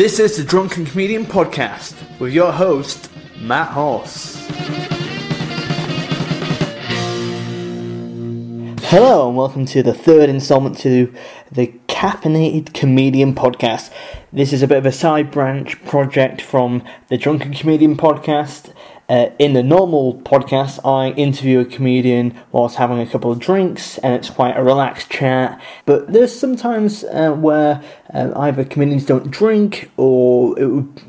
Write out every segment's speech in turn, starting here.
This is the Drunken Comedian Podcast with your host, Matt Horse. Hello, and welcome to the third installment to the Caffeinated Comedian Podcast. This is a bit of a side branch project from the Drunken Comedian Podcast. Uh, in the normal podcast, I interview a comedian whilst having a couple of drinks, and it's quite a relaxed chat. But there's sometimes uh, where uh, either comedians don't drink, or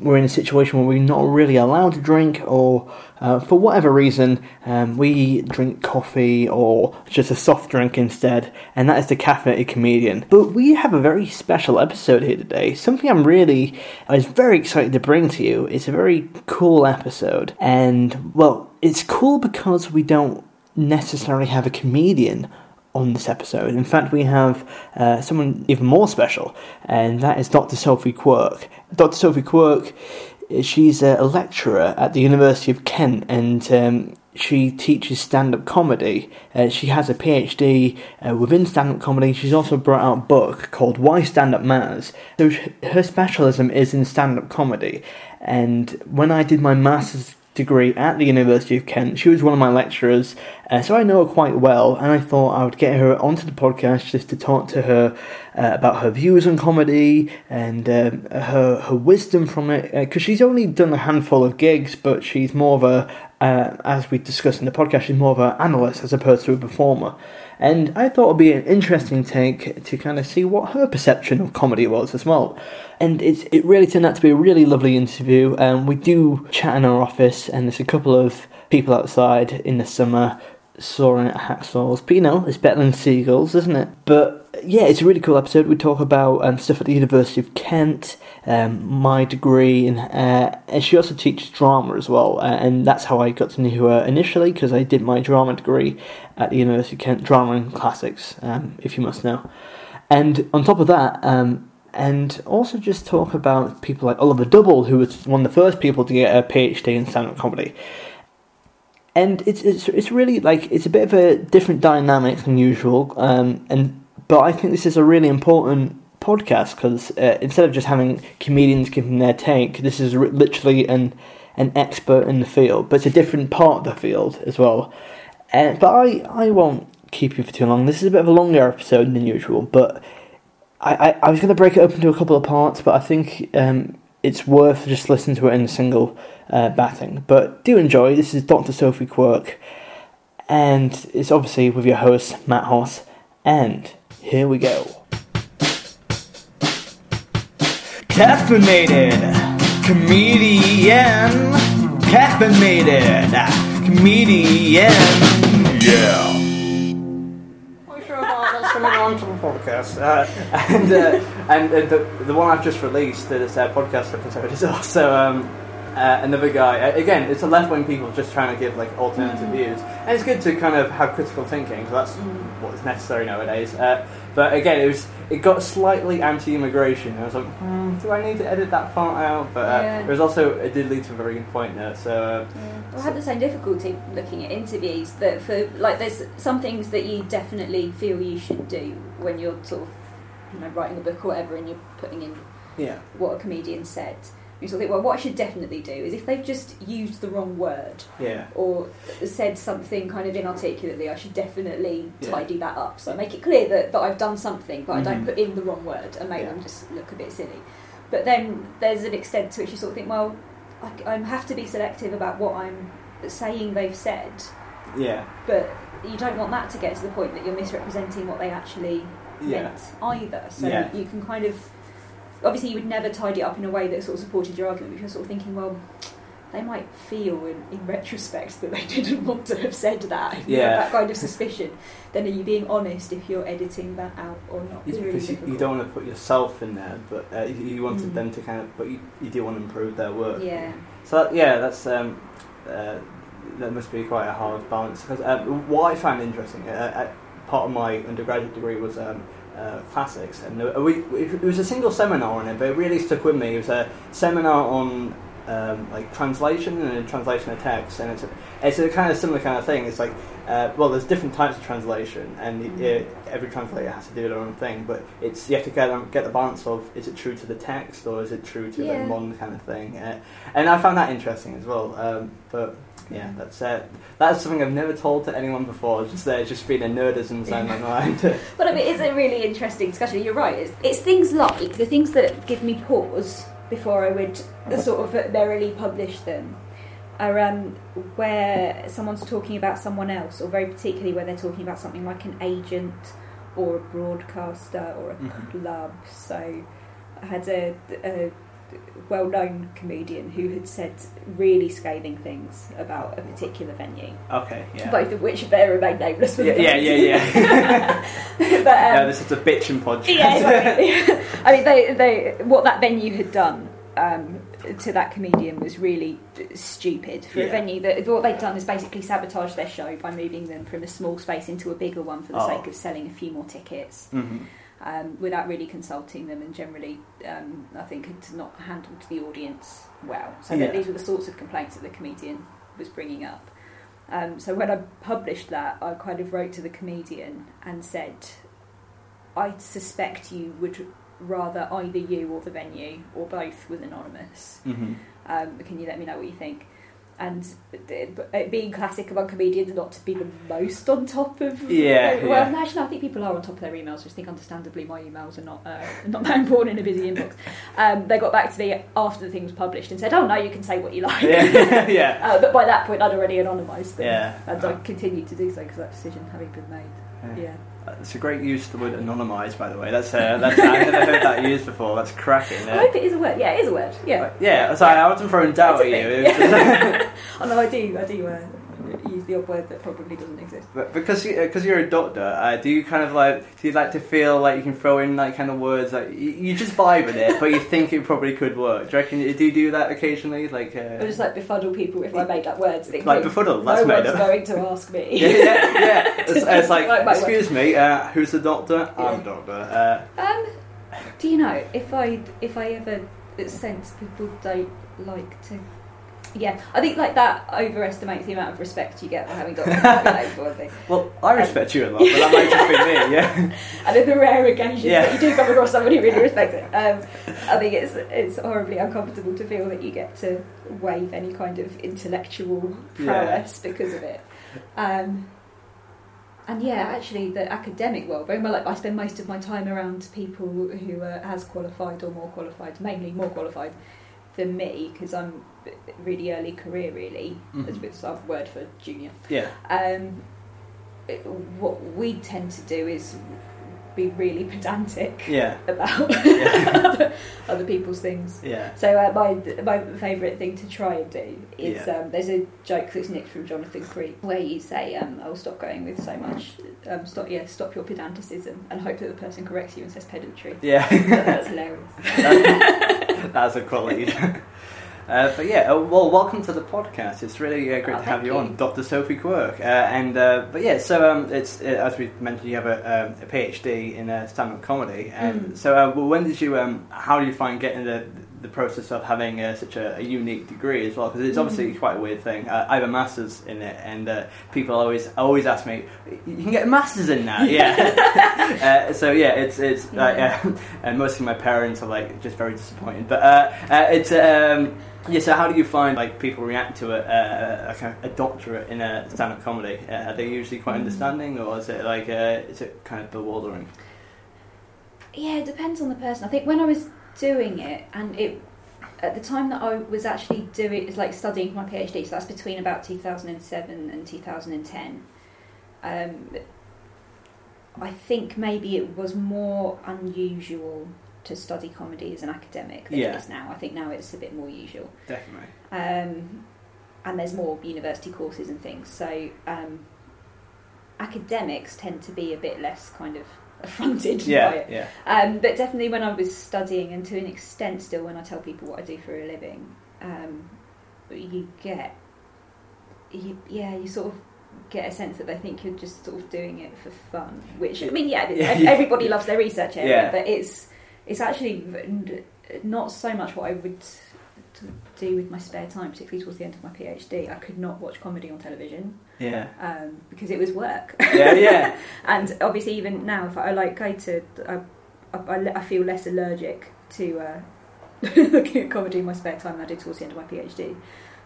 we're in a situation where we're not really allowed to drink, or uh, for whatever reason, um, we drink coffee or just a soft drink instead, and that is the caffeinated comedian. But we have a very special episode here today. Something I'm really, I was very excited to bring to you. It's a very cool episode, and well, it's cool because we don't necessarily have a comedian on this episode. In fact, we have uh, someone even more special, and that is Dr. Sophie Quirk. Dr. Sophie Quirk she's a lecturer at the University of Kent and um, she teaches stand up comedy. Uh, she has a PhD uh, within stand up comedy. She's also brought out a book called Why Stand Up Matters. So her specialism is in stand up comedy. And when I did my master's degree at the University of Kent. She was one of my lecturers, uh, so I know her quite well, and I thought I would get her onto the podcast just to talk to her uh, about her views on comedy and um, her her wisdom from it, because uh, she's only done a handful of gigs, but she's more of a, uh, as we discussed in the podcast, she's more of an analyst as opposed to a performer. And I thought it would be an interesting take to kind of see what her perception of comedy was as well. And it's, it really turned out to be a really lovely interview. Um, we do chat in our office, and there's a couple of people outside in the summer soaring at hacksaws. But you know, it's better than seagulls, isn't it? But yeah, it's a really cool episode. We talk about um, stuff at the University of Kent, um, my degree, and, uh, and she also teaches drama as well. Uh, and that's how I got to know her initially because I did my drama degree at the University of Kent, drama and classics, um, if you must know. And on top of that, um, and also just talk about people like Oliver Double, who was one of the first people to get a PhD in stand-up comedy and it's it's it's really like it's a bit of a different dynamic than usual. Um, and but I think this is a really important podcast because uh, instead of just having comedians giving their take, this is literally an an expert in the field, but it's a different part of the field as well. Uh, but I, I won't keep you for too long. This is a bit of a longer episode than usual, but I, I, I was going to break it up into a couple of parts, but I think um, it's worth just listening to it in a single uh, batting. But do enjoy. This is Dr. Sophie Quirk, and it's obviously with your host, Matt Hoss, and here we go. Caffeinated comedian. Caffeinated comedian. Yeah. On to the podcast, uh, and uh, and uh, the the one I've just released, this uh, podcast episode, is also um, uh, another guy. Uh, again, it's a left wing people just trying to give like alternative mm. views, and it's good to kind of have critical thinking. So that's mm. what is necessary nowadays. Uh, but again, it was it got slightly anti-immigration. I was like, hmm, do I need to edit that part out? But uh, yeah. it was also it did lead to a very good point there. So uh, yeah. well, I had the same difficulty looking at interviews. That for like, there's some things that you definitely feel you should do when you're sort of you know writing a book or whatever, and you're putting in yeah. what a comedian said you sort of think, well, what I should definitely do is if they've just used the wrong word yeah. or said something kind of inarticulately, I should definitely yeah. tidy that up. So I make it clear that, that I've done something, but mm-hmm. I don't mm-hmm. put in the wrong word and make yeah. them just look a bit silly. But then there's an extent to which you sort of think, well, I, I have to be selective about what I'm saying they've said. Yeah. But you don't want that to get to the point that you're misrepresenting what they actually yeah. meant either. So yeah. you can kind of obviously you would never tidy it up in a way that sort of supported your argument. Because you're sort of thinking, well, they might feel in, in retrospect that they didn't want to have said that. If yeah. you have that kind of suspicion, then are you being honest if you're editing that out or not? It's really you, you, don't want to put yourself in there, but uh, you wanted mm. them to kind of, but you, you do want to improve their work. Yeah. So that, yeah, that's um, uh, that must be quite a hard balance. Because um, what I found interesting, uh, uh, part of my undergraduate degree was. Um, uh, classics, and we, it was a single seminar on it, but it really stuck with me. It was a seminar on um, like translation and translation of text, and it's a, it's a kind of similar kind of thing. It's like uh, well, there's different types of translation, and mm-hmm. it, every translator has to do their own thing. But it's you have to get get the balance of is it true to the text or is it true to yeah. the modern kind of thing. Uh, and I found that interesting as well. Um, but yeah, that's it. that's something I've never told to anyone before. Just there, uh, just been a nerdism in my mind. but I mean, it's a really interesting discussion. You're right. It's, it's things like the things that give me pause before I would sort of merrily publish them are um, where someone's talking about someone else, or very particularly where they're talking about something like an agent or a broadcaster or a mm-hmm. club. So I had a, a well-known comedian who had said really scathing things about a particular venue. Okay, yeah. Both of which bear remain nameless. Yeah, yeah, yeah, yeah, but, um, yeah. This is a bitching podcast. yeah, I mean, they, they, what that venue had done um, to that comedian was really stupid for yeah. a venue that what they'd done is basically sabotage their show by moving them from a small space into a bigger one for the oh. sake of selling a few more tickets. Mm-hmm um, without really consulting them, and generally, um, I think had not handled the audience well. So yeah. these were the sorts of complaints that the comedian was bringing up. Um, so when I published that, I kind of wrote to the comedian and said, "I suspect you would rather either you or the venue or both was anonymous. Mm-hmm. Um, can you let me know what you think?" And it being classic among comedians not to be the most on top of yeah well yeah. actually I think people are on top of their emails just think understandably my emails are not uh, not that important in a busy inbox um, they got back to me after the thing was published and said oh no you can say what you like yeah, yeah. Uh, but by that point I'd already anonymised them yeah. and I continued to do so because that decision having been made yeah. yeah. It's a great use of the word anonymised, by the way. That's uh, that's I've never heard that used before. That's cracking. I hope it is a word. Yeah, it is a word. Yeah. yeah. Sorry, yeah. I wasn't throwing doubt at you. Yeah. oh no, I do. I do. Uh, use the odd word that probably doesn't exist. But because you, because you're a doctor, uh, do you kind of like do you like to feel like you can throw in like kind of words like you, you just vibe with it, but you think it probably could work? Do you reckon do you do that occasionally? Like, uh, just like befuddle people if I made up words. Thinking, like befuddle, that's no made one's up. going to ask me. yeah, yeah, yeah. It's, it's like, excuse me, uh, who's the doctor? Yeah. I'm a doctor. Uh, um, do you know if I if I ever sense people don't like to yeah, I think like that overestimates the amount of respect you get for having got thing. Well, I respect um, you a lot, but that might just be me, yeah. and in the rare occasions yeah. that you do come across somebody who really respects it, um, I think it's it's horribly uncomfortable to feel that you get to wave any kind of intellectual prowess yeah. because of it. Um, and yeah, actually, the academic world, very much like I spend most of my time around people who are as qualified or more qualified, mainly more qualified than me because I'm really early career, really. Mm-hmm. That's a bit of a word for junior. Yeah. Um, it, what we tend to do is be really pedantic yeah. about yeah. other, people's things. Yeah. So uh, my my favourite thing to try and do is yeah. um, there's a joke that's nicked from Jonathan Creek where you say, um, "I'll stop going with so much, um, stop yeah, stop your pedanticism," and hope that the person corrects you and says pedantry. Yeah, that's hilarious. That's a quality. Uh, but yeah, uh, well, welcome to the podcast. It's really uh, great oh, to have you, you, on, Dr. Sophie Quirk. Uh, and uh, but yeah, so um, it's uh, as we mentioned, you have a, um, a PhD in stand-up comedy. And mm. so, well, when did you? Um, how do you find getting the the process of having such a, a, unique degree as well? Because it's obviously mm. quite a weird thing. I have a master's in it, and people always always ask me, "You can get a master's in that?" Yeah. so yeah, it's it's mm. and mostly my parents are like just very disappointed. But it's. Um, yeah, so how do you find like people react to a, a, a doctorate in a stand-up comedy? Uh, are they usually quite mm. understanding, or is it like uh, is it kind of bewildering? Yeah, it depends on the person. I think when I was doing it, and it at the time that I was actually doing it's like studying for my PhD, so that's between about two thousand and seven and two thousand and ten. Um, I think maybe it was more unusual to study comedy as an academic than yeah. it is now. I think now it's a bit more usual. Definitely. Um, and there's more university courses and things. So um, academics tend to be a bit less kind of affronted yeah, by it. Yeah. Um, but definitely when I was studying, and to an extent still when I tell people what I do for a living, um, you get, you, yeah, you sort of get a sense that they think you're just sort of doing it for fun. Which I mean, yeah, everybody loves their research area, but it's it's actually not so much what I would do with my spare time, particularly towards the end of my PhD. I could not watch comedy on television. Yeah. Um, because it was work. Yeah, yeah. and obviously, even now, if I, I like go to, I, I, I, feel less allergic to uh, looking at comedy in my spare time than I did towards the end of my PhD.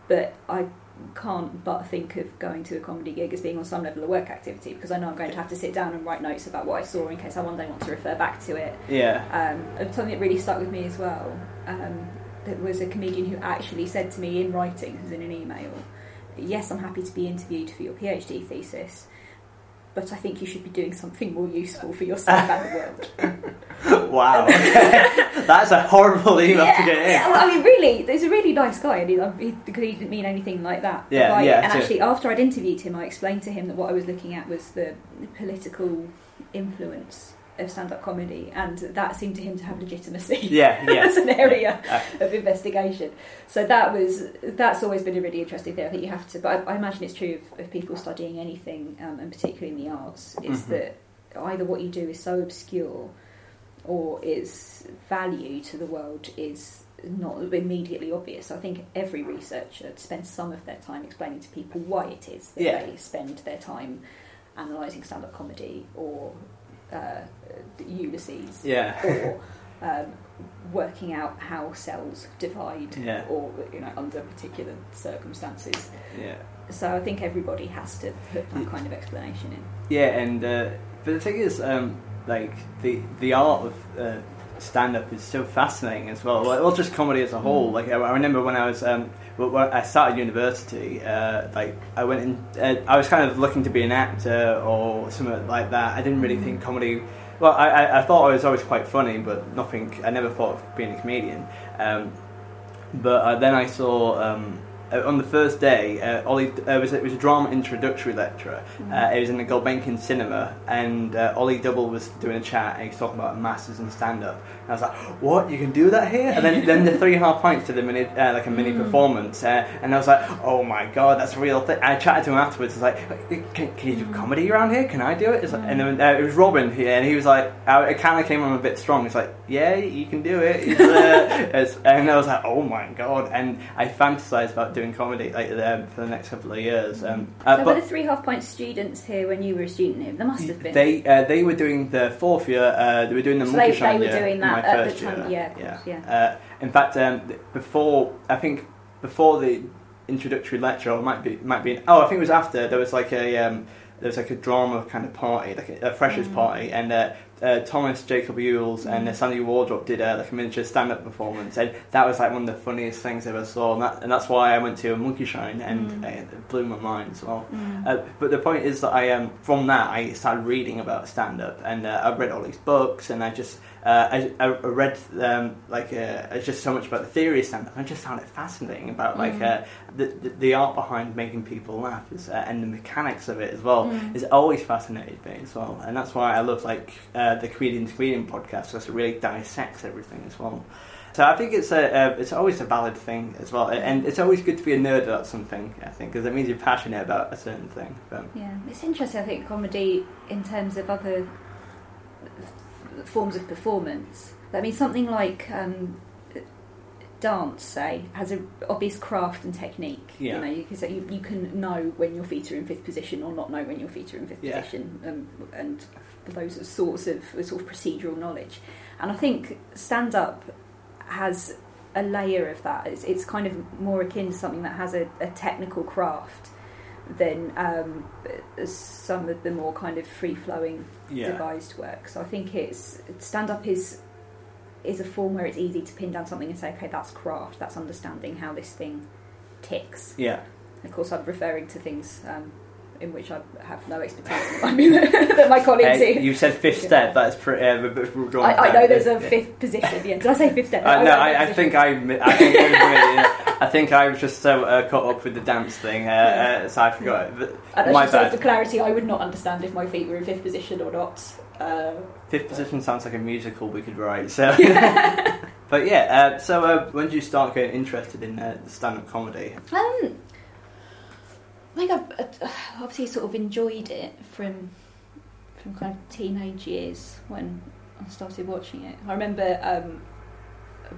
But I can't but think of going to a comedy gig as being on some level of work activity because I know I'm going to have to sit down and write notes about what I saw in case I one day want to refer back to it. Yeah. Um, something that really stuck with me as well. Um, there was a comedian who actually said to me in writing, as in an email, "Yes, I'm happy to be interviewed for your PhD thesis." but I think you should be doing something more useful for yourself and the world. wow, that's a horrible email yeah, to get in. Yeah, well, I mean, really, he's a really nice guy, and he, um, because he didn't mean anything like that. Yeah, yeah. And actually, after I'd interviewed him, I explained to him that what I was looking at was the political influence of stand-up comedy, and that seemed to him to have legitimacy. Yeah, yeah. as an area of investigation. So that was that's always been a really interesting thing. I think you have to, but I, I imagine it's true of, of people studying anything, um, and particularly in the arts, is mm-hmm. that either what you do is so obscure, or its value to the world is not immediately obvious. I think every researcher spends some of their time explaining to people why it is that yeah. they spend their time analysing stand-up comedy or uh, Ulysses, yeah. or um, working out how cells divide, yeah. or you know under particular circumstances. Yeah. So I think everybody has to put that kind of explanation in. Yeah, and uh, but the thing is, um, like the the art of uh, stand up is so fascinating as well. Like, not just comedy as a whole. Mm. Like I, remember when I was um, when I started university, uh, like I went in, uh, I was kind of looking to be an actor or something like that. I didn't really mm. think comedy. Well, I, I, thought I was always quite funny, but nothing. I never thought of being a comedian. Um, but uh, then I saw. Um, uh, on the first day, uh, Ollie uh, was it was a drama introductory lecture. Mm. Uh, it was in the Gulbenkian Cinema, and uh, Ollie Double was doing a chat, and he was talking about masters and stand up. I was like, "What? You can do that here?" And then then the three and a half pints to the minute uh, like a mini mm. performance, and I was like, "Oh my god, that's a real thing." I chatted to him afterwards. I was like, "Can, can you do mm. comedy around here? Can I do it?" Like, and then it was Robin here, and he was like, "It kind of came on a bit strong." He's like, "Yeah, you can do it." and I was like, "Oh my god!" And I fantasized about doing comedy like um, for the next couple of years. Um, uh, so were the Three Half Pint students here when you were a student? There must have been. They uh, they were doing the fourth year. Uh, they were doing the so monkey they, they were doing that at the time. Year. Yeah, yeah. yeah. Uh, in fact, um, before I think before the introductory lecture, or it might be might be. Oh, I think it was after. There was like a um, there was like a drama kind of party, like a, a freshers mm. party, and uh, uh, Thomas Jacob Ewells and uh, Sandy Wardrop did uh, like a miniature stand-up performance, and that was like one of the funniest things I ever saw, and, that, and that's why I went to a Monkey Shine, and mm. Uh, it blew my mind as well. Mm. Uh, but the point is that I um, from that I started reading about stand-up, and uh, I read all these books, and I just I, I, read um, like just so much about the theory of stand-up. I just found it fascinating about like mm. the, the, the art behind making people laugh is, and the mechanics of it as well mm. is always fascinated me as well, and that's why I love like uh, the Comedian to Comedian podcast because it really dissects everything as well. So I think it's a, uh, it's always a valid thing as well, and it's always good to be a nerd about something. I think because it means you're passionate about a certain thing. But. Yeah, it's interesting. I think comedy in terms of other forms of performance. I mean, something like um, dance, say, has an obvious craft and technique. Yeah. You know, because you, you can know when your feet are in fifth position or not know when your feet are in fifth yeah. position, um, and those sorts of sort of procedural knowledge. And I think stand up has a layer of that. It's, it's kind of more akin to something that has a, a technical craft than um, some of the more kind of free flowing yeah. devised work. So I think it's stand up is is a form where it's easy to pin down something and say, okay, that's craft, that's understanding how this thing ticks. Yeah. Of course, I'm referring to things um, in which I have no expertise. I mean, that my colleagues uh, You said fifth step. That's pretty. Uh, I, I, know there's a fifth position. Yeah. Did I say fifth step? Uh, no, I, I, think I. I think, I, I think I was just so uh, caught up with the dance thing, uh, yeah. Uh, so I forgot. Yeah. my bad. for clarity, I would not understand if my feet were in fifth position or not. fifth position sounds like a musical we could write. So. But yeah, so when did you start getting interested in stand-up comedy? Um, I think I've obviously sort of enjoyed it from from kind of teenage years when I started watching it. I remember um,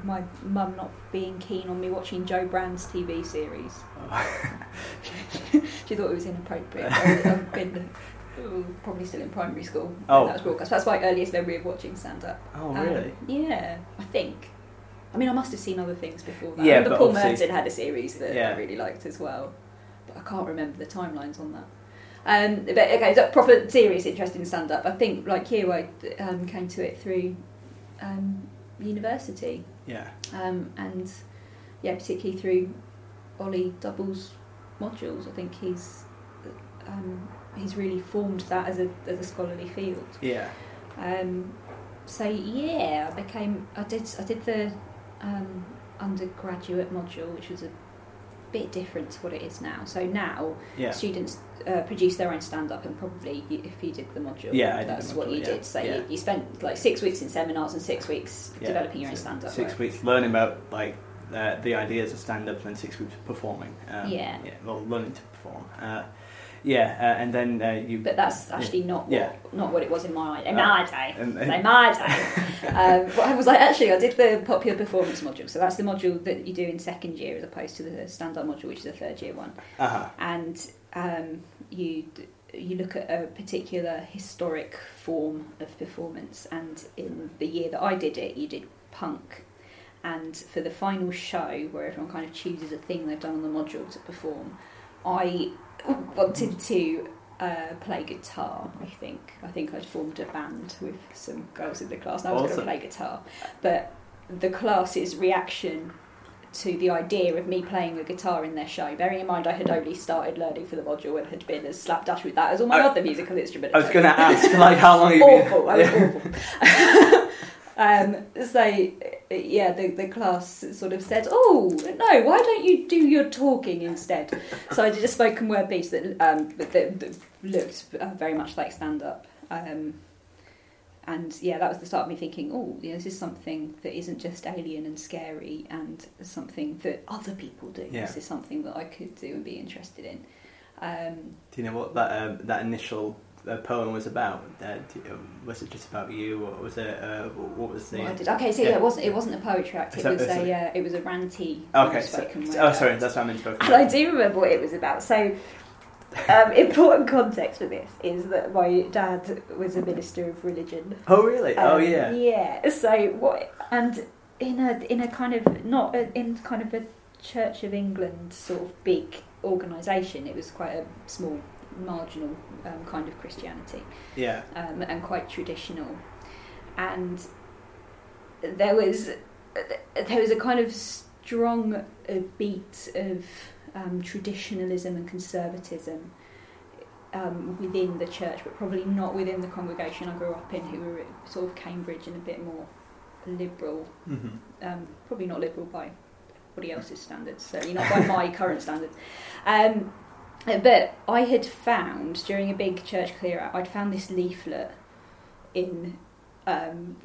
my mum not being keen on me watching Jo Brand's TV series. Oh. she thought it was inappropriate. I've been probably still in primary school. Oh, that was broadcast. That's my earliest memory of watching stand up. Oh, really? Um, yeah, I think. I mean, I must have seen other things before that. Yeah, but Paul Merton had a series that yeah. I really liked as well, I can't remember the timelines on that. Um, but okay, it's a proper serious interest in stand up. I think, like you, I um, came to it through um, university. Yeah. Um, and yeah, particularly through Ollie Double's modules. I think he's um, he's really formed that as a as a scholarly field. Yeah. Um, so yeah, I became I did I did the um, undergraduate module, which was a bit different to what it is now. So now yeah. students uh, produce their own stand up, and probably if you did the module, yeah, that's module, what you yeah. did. So you, you, spent like six weeks in seminars and six weeks developing your own stand up. Six weeks learning about like uh, the ideas of stand up, and six weeks performing. Um, yeah, yeah, well, learning to perform. Uh, yeah, uh, and then uh, you. But that's actually not what, yeah. not what it was in my in my day. And, and, in my day, um, but I was like, actually, I did the popular performance module, so that's the module that you do in second year as opposed to the stand-up module, which is a third year one. Uh-huh. And um, you you look at a particular historic form of performance, and in the year that I did it, you did punk. And for the final show, where everyone kind of chooses a thing they've done on the module to perform, I wanted to uh, play guitar. I think I think I'd formed a band with some girls in the class. And I was awesome. going to play guitar, but the class's reaction to the idea of me playing a guitar in their show. Bearing in mind, I had only started learning for the module and had been as slapdash with that as all my I, other musical instruments. I was going to ask, like, how long have you awful, been? I was awful. Um, so yeah, the, the class sort of said, "Oh no, why don't you do your talking instead?" So I did a spoken word piece that um, that, that looked uh, very much like stand up. Um, and yeah, that was the start of me thinking, oh, this is something that isn't just alien and scary, and something that other people do. Yeah. This is something that I could do and be interested in. Um, do you know what that um, that initial uh, poem was about? Uh, was it just about you, or was it uh, what was the? What okay, so yeah. yeah. it wasn't it wasn't a poetry act. It so, was a uh, it was a ranty. Okay, so, oh sorry, that's what I meant. to. And I do remember what it was about. So. Um, important context for this is that my dad was a minister of religion. Oh really? Oh, um, oh yeah. Yeah. So what? And in a in a kind of not a, in kind of a Church of England sort of big organisation. It was quite a small marginal um, kind of Christianity. Yeah. Um, and quite traditional. And there was there was a kind of strong uh, beat of um, traditionalism and conservatism um, within the church, but probably not within the congregation I grew up in, who were sort of Cambridge and a bit more liberal. Mm-hmm. Um, probably not liberal by everybody else's standards, certainly not by my current standards. Um, but I had found during a big church clear out, I'd found this leaflet in um,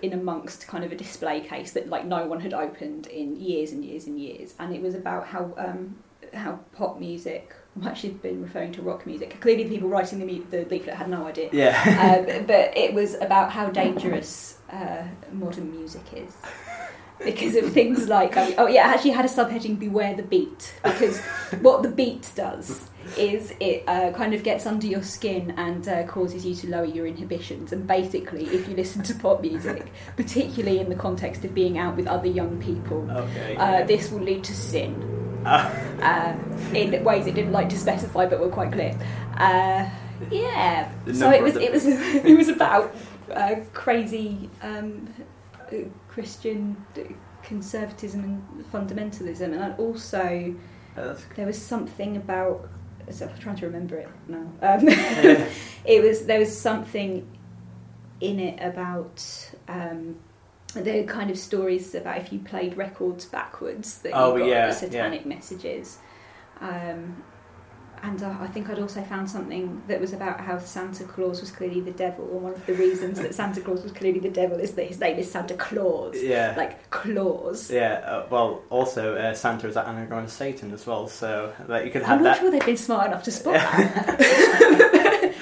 in amongst kind of a display case that like no one had opened in years and years and years, and it was about how um, how pop music. I'm actually been referring to rock music. Clearly, the people writing the, the leaflet had no idea. Yeah. um, but it was about how dangerous uh, modern music is because of things like oh yeah, I actually had a subheading "Beware the beat" because what the beat does is it uh, kind of gets under your skin and uh, causes you to lower your inhibitions. And basically, if you listen to pop music, particularly in the context of being out with other young people, okay, uh, this will lead to sin. Uh, in ways it didn't like to specify, but were quite clear. Uh, yeah, so it was it was it was about uh, crazy um, Christian conservatism and fundamentalism, and also there was something about. So I'm trying to remember it now. Um, yeah. it was there was something in it about um, the kind of stories about if you played records backwards that oh, you got yeah, satanic yeah. messages. Um, and uh, I think I'd also found something that was about how Santa Claus was clearly the devil, and one of the reasons that Santa Claus was clearly the devil is that his name is Santa Claus. Yeah. Like Claus. Yeah, uh, well, also uh, Santa is an anagram of Satan as well, so like, you could have I'm that. not sure they've been smart enough to spot that.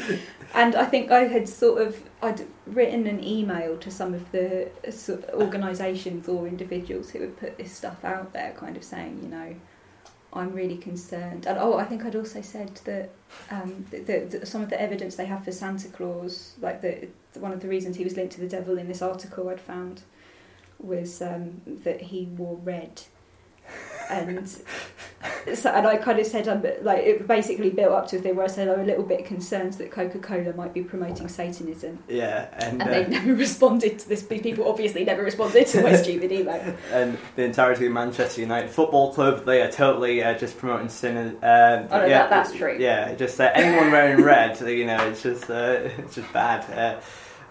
and I think I had sort of I'd written an email to some of the sort of organisations or individuals who had put this stuff out there, kind of saying, you know, I'm really concerned. And oh, I think I'd also said that, um, some of the evidence they have for Santa Claus, like the, one of the reasons he was linked to the devil in this article I'd found, was um, that he wore red and so, and I kind of said I'm like it basically built up to a thing where I said I'm a little bit concerned that Coca Cola might be promoting Satanism. Yeah, and, and uh, they never responded to this. People obviously never responded to my stupid email. And the entirety of Manchester United Football Club, they are totally uh, just promoting sin. Uh, oh no, yeah, that, that's true. Yeah, just uh, anyone wearing red, you know, it's just uh, it's just bad.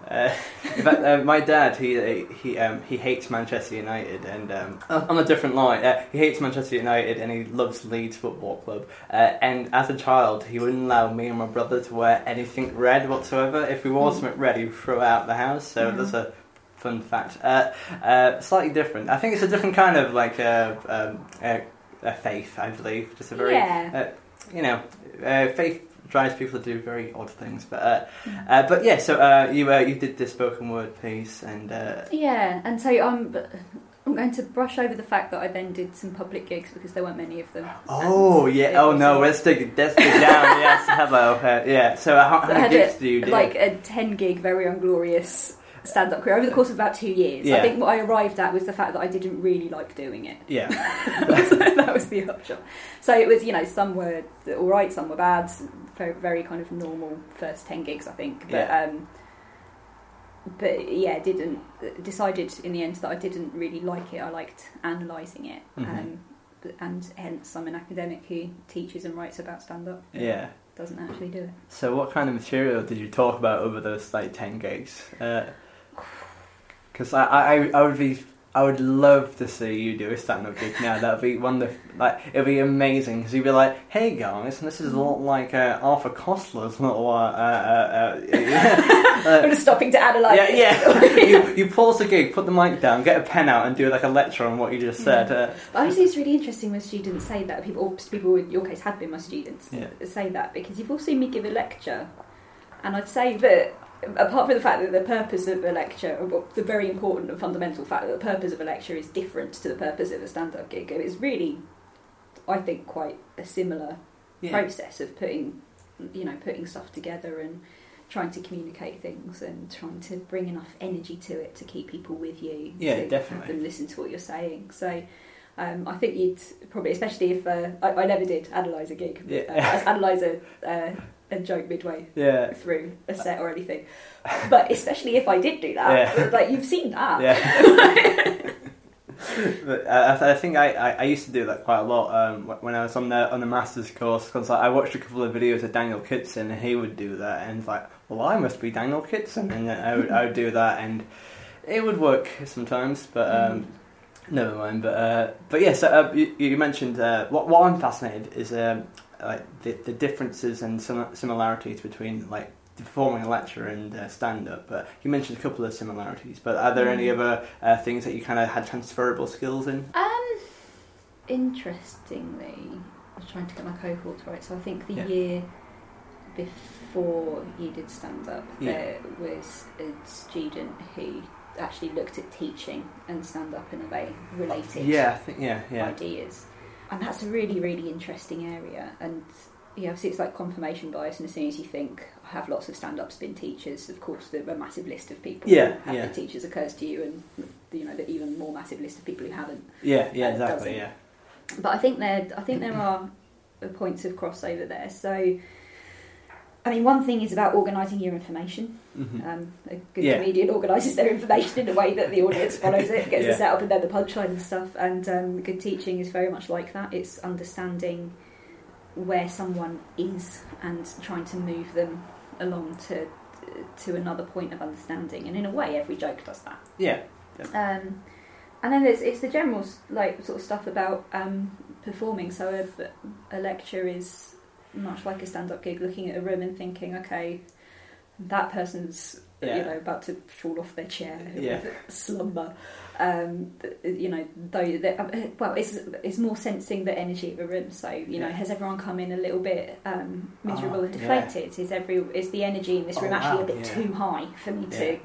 Uh, uh, in fact, uh, my dad he he um, he hates Manchester United, and um, on a different line, uh, he hates Manchester United and he loves Leeds Football Club. Uh, and as a child, he wouldn't allow me and my brother to wear anything red whatsoever. If we wore mm. something red, he throw out the house. So mm. that's a fun fact. Uh, uh, slightly different. I think it's a different kind of like um, a faith, I believe. Just a very yeah. you know faith drives people to do very odd things. But uh, mm. uh, but yeah, so uh, you uh, you did the spoken word piece, and uh, yeah, and so I'm I'm going to brush over the fact that I then did some public gigs because there weren't many of them. Oh yeah, oh no, let's dig let's dig down. yes, hello, uh, yeah. So how, how many gigs a, do you do? Like a ten gig, very unglorious stand up career over the course of about two years. Yeah. I think what I arrived at was the fact that I didn't really like doing it. Yeah. that was the upshot. So it was, you know, some were all right, some were bad, very, very kind of normal first 10 gigs, I think. But, yeah. um, but yeah, didn't decided in the end that I didn't really like it. I liked analysing it, mm-hmm. um, and hence I'm an academic who teaches and writes about stand up. Yeah, doesn't actually do it. So, what kind of material did you talk about over those like ten gigs? Uh, because I, I I would be I would love to see you do a stand-up gig now. That'd be wonderful. Like it'd be amazing because you'd be like, "Hey guys, this is a lot like uh, Arthur Koestler's little." Uh, uh, uh, uh, I'm just stopping to add analyse. Yeah, yeah. you, you pause the gig, put the mic down, get a pen out, and do like a lecture on what you just said. Uh, but I think it's really interesting when students say that. People, or people in your case had been my students, yeah. say that because you've all seen me give a lecture, and I'd say that apart from the fact that the purpose of a lecture, or the very important and fundamental fact that the purpose of a lecture is different to the purpose of a stand-up gig, it's really, I think, quite a similar yeah. process of putting, you know, putting stuff together and trying to communicate things and trying to bring enough energy to it to keep people with you. Yeah, to definitely. Have them listen to what you're saying. So. Um, I think you'd probably, especially if uh, I, I, never did analyse a gig. Yeah. Uh, analyse a, uh, a joke midway yeah. through a set or anything. But especially if I did do that, yeah. like you've seen that. Yeah. but uh, I think I, I, I, used to do that quite a lot um, when I was on the on the masters course because I watched a couple of videos of Daniel Kitson and he would do that and it's like well I must be Daniel Kitson and I would, I would do that and it would work sometimes but um, mm. never mind but uh, but yes yeah, so, uh, you, you, mentioned uh, what what I'm fascinated is um, like the, the differences and similarities between like performing a lecture and uh, stand up. But you mentioned a couple of similarities. But are there mm. any other uh, things that you kind of had transferable skills in? Um, interestingly, I was trying to get my cohort right. So I think the yeah. year before you did stand up, yeah. there was a student who actually looked at teaching and stand up in a way related. Yeah, I think yeah, yeah. Ideas and that's a really really interesting area and yeah, obviously it's like confirmation bias, and as soon as you think I have lots of stand-ups been teachers, of course the a massive list of people yeah, who have yeah. teachers occurs to you, and you know the even more massive list of people who haven't. Yeah, yeah, exactly. Yeah. But I think there, I think there are points of crossover there. So I mean, one thing is about organising your information. Mm-hmm. Um, a good yeah. comedian organises their information in a way that the audience follows it, gets yeah. the setup and then the punchline and stuff. And um, good teaching is very much like that. It's understanding where someone is and trying to move them along to to another point of understanding. And in a way, every joke does that. Yeah. yeah. Um, and then there's it's the general like sort of stuff about um, performing. So a, a lecture is much like a stand-up gig, looking at a room and thinking, okay, that person's yeah. you know, about to fall off their chair, yeah. slumber. Um, you know, though, uh, well, it's it's more sensing the energy of a room. So, you know, has everyone come in a little bit um, miserable oh, and deflated? Is every is the energy in this room oh, actually wow, a bit too high for me to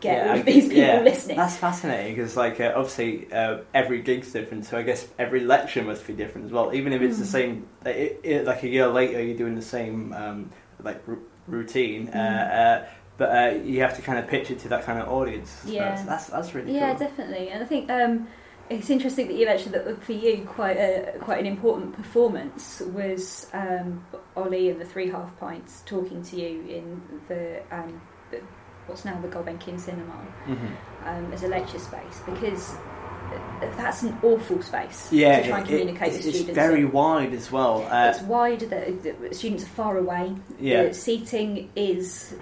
get all of these people listening? That's fascinating because, like, uh, obviously, uh, every gig's different. So I guess every lecture must be different as well. Even if it's mm. the same, it, it, like a year later, you're doing the same um, like r- routine. Mm. Uh, but uh, you have to kind of pitch it to that kind of audience. Yeah, so that's that's really yeah, cool. definitely. And I think um, it's interesting that you mentioned that for you, quite a quite an important performance was um, Ollie and the Three Half Pints talking to you in the, um, the what's now the Gulbenkian Cinema mm-hmm. Um, as a lecture space because that's an awful space yeah, to try and communicate it, with students. It's very wide as well. Uh, it's wide. The, the, students are far away. Yeah. The seating is,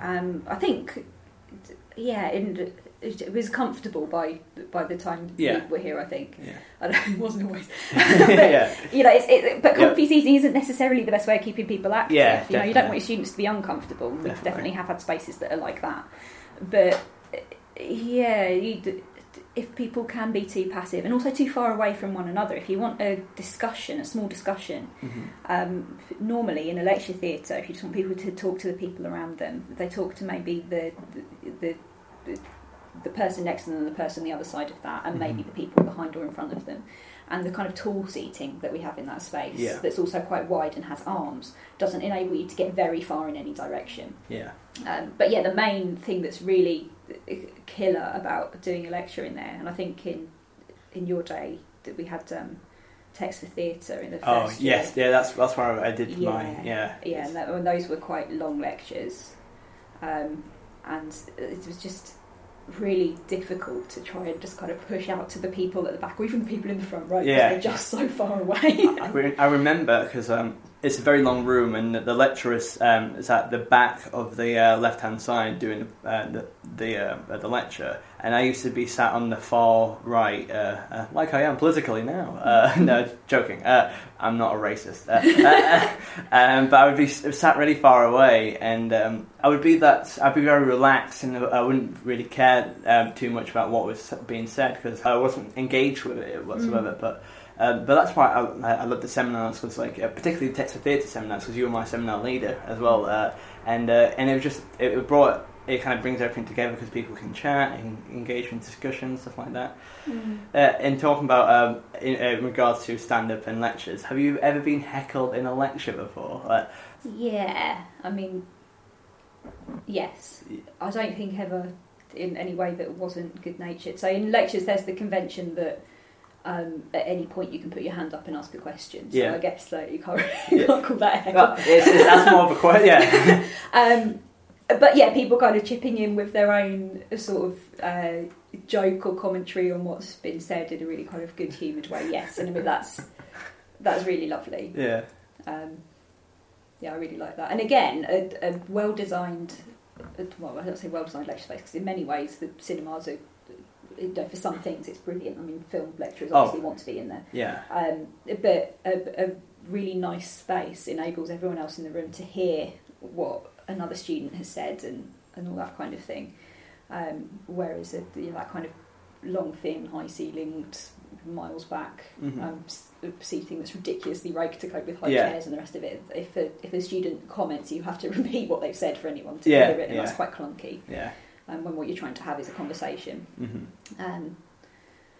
um, I think, yeah, in, it was comfortable by by the time yeah. we were here. I think. Yeah. I don't, it wasn't always. but, yeah. You know, it's, it, but comfy yeah. seating isn't necessarily the best way of keeping people active. Yeah, you know, you don't want your students to be uncomfortable. Definitely. We definitely have had spaces that are like that, but yeah, you, if people can be too passive and also too far away from one another, if you want a discussion, a small discussion, mm-hmm. um, normally in a lecture theatre, if you just want people to talk to the people around them, they talk to maybe the the, the, the person next to them, the person on the other side of that, and mm-hmm. maybe the people behind or in front of them. And the kind of tall seating that we have in that space, yeah. that's also quite wide and has arms, doesn't enable you to get very far in any direction. Yeah. Um, but yeah, the main thing that's really killer about doing a lecture in there. And I think in in your day that we had um, text for theatre in the oh, first. Oh yes, year. yeah, that's that's where I did yeah, mine. Yeah, yeah, and, that, and, those were quite long lectures, um, and it was just really difficult to try and just kind of push out to the people at the back, or even the people in the front row, yeah. they're just so far away. I, re- I remember because um, it's a very long room, and the lecturer is, um, is at the back of the uh, left hand side doing uh, the the, uh, the lecture, and I used to be sat on the far right, uh, uh, like I am politically now. Uh, no, joking. I'm not a racist, um, but I would be sat really far away, and um, I would be that I'd be very relaxed, and I wouldn't really care um, too much about what was being said because I wasn't engaged with it whatsoever, mm. but. Um, but that's why I, I love the seminars because, like, uh, particularly the text for theatre seminars, because you were my seminar leader as well, uh, and uh, and it was just it brought it kind of brings everything together because people can chat and engage in discussions stuff like that. Mm. Uh, in talking about um, in, uh, in, regards to stand up and lectures, have you ever been heckled in a lecture before? yeah, I mean, yes. I don't think ever in any way that wasn't good natured. So in lectures, there's the convention that um, at any point you can put your hand up and ask a question. So yeah. I guess that you can't, you can't call that heckle. Well, it's, it's, that's more of a question, yeah. um, but yeah, people kind of chipping in with their own sort of uh, joke or commentary on what's been said in a really kind of good humoured way. Yes, and I mean that's that's really lovely. Yeah. Um, yeah, I really like that. And again, a, a well designed, well, I don't say well designed lecture space because in many ways the cinemas are you know, for some things it's brilliant. I mean, film lecturers obviously oh, want to be in there. Yeah. Um, but a, a, really nice space enables everyone else in the room to hear what another student has said and, and all that kind of thing. Um, whereas a, you know, that kind of long, thin, high ceilinged, miles back mm-hmm. um, seating that's ridiculously raked to cope with high yeah. chairs and the rest of it. If a, if a student comments, you have to repeat what they've said for anyone to yeah, hear it, and yeah. that's quite clunky. Yeah um, when what you're trying to have is a conversation. Mm-hmm. Um,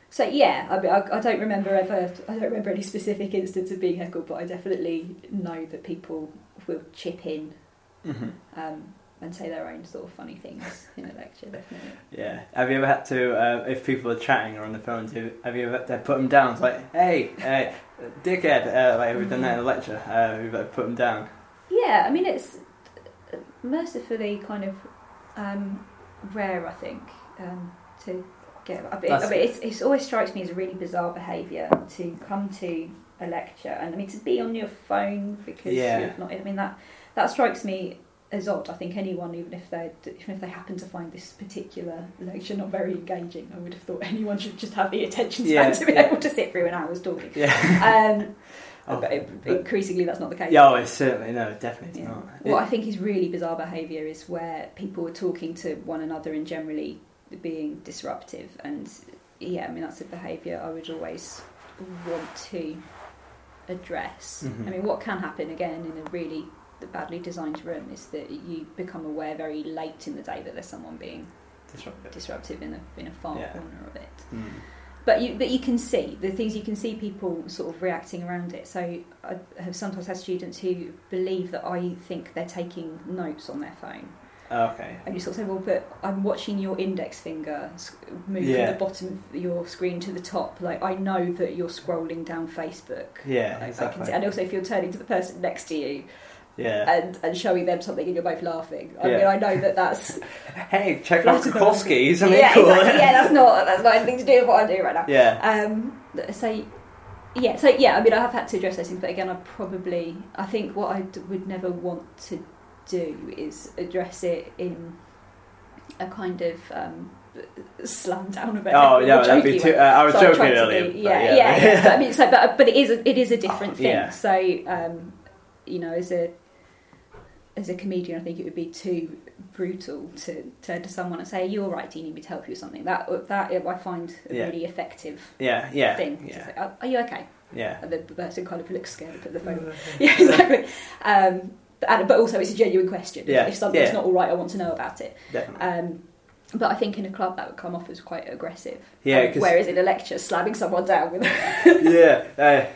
so yeah, I, I, I, don't remember ever. I don't remember any specific instance of being heckled, but I definitely know that people will chip in mm-hmm. um, and say their own sort of funny things in a lecture. Definitely. Yeah. Have you ever had to, uh, if people are chatting or on the phone, to, have you ever had to put them down? It's like, hey, uh, dickhead. Uh, like we've done that in a lecture. Uh, we've got to put them down. Yeah, I mean it's mercifully kind of um, rare, I think, um, to get. I mean, I mean it's, it always strikes me as a really bizarre behaviour to come to a lecture and I mean to be on your phone because yeah. you're not. I mean that that strikes me as odd. I think anyone, even if they even if they happen to find this particular lecture not very engaging, I would have thought anyone should just have the attention span yeah, to be yeah. able to sit through an hour's talking. Yeah. Um, oh, but, but increasingly, that's not the case. Yeah, oh, it's certainly no, definitely yeah. not. What I think is really bizarre behaviour is where people are talking to one another and generally being disruptive, and yeah, I mean that's a behaviour I would always want to address. Mm-hmm. I mean, what can happen again in a really badly designed room is that you become aware very late in the day that there's someone being disruptive, disruptive in a in a far yeah. corner of it. Mm. But you but you can see the things you can see people sort of reacting around it. So I have sometimes had students who believe that I think they're taking notes on their phone. Okay. And you sort of say, well, but I'm watching your index finger move yeah. from the bottom of your screen to the top. Like, I know that you're scrolling down Facebook. Yeah, like, exactly. And also, if you're turning to the person next to you, yeah. and, and showing them something and you're both laughing. I yeah. mean, I know that that's. hey, check out Krokowski's. Yeah, cool. exactly. yeah, that's not that's not anything to do with what I'm doing right now. Yeah. Um. So. Yeah, so yeah, I mean, I have had to address those things, but again, I probably, I think what I would never want to do is address it in a kind of um, slam down a bit. Oh yeah, that'd be too. Uh, I was joking earlier. Yeah, yeah, yeah, yeah. But, I mean, so but but it is a, it is a different thing. Yeah. So um, you know, as a as a comedian, I think it would be too brutal to turn to someone and say, "You're right. Do you need me to help you with something?" That that I find a yeah. really effective. Yeah, yeah, thing. Yeah. Say, are, are, you okay? Yeah. And the person kind of looks scared, put the phone. yeah, exactly. Um, but, but also it's a genuine question. Yeah. If something's yeah. not all right, I want to know about it. Definitely. Um, but I think in a club that would come off as quite aggressive. Yeah. Um, whereas in a lecture, slamming someone down with. yeah. Uh,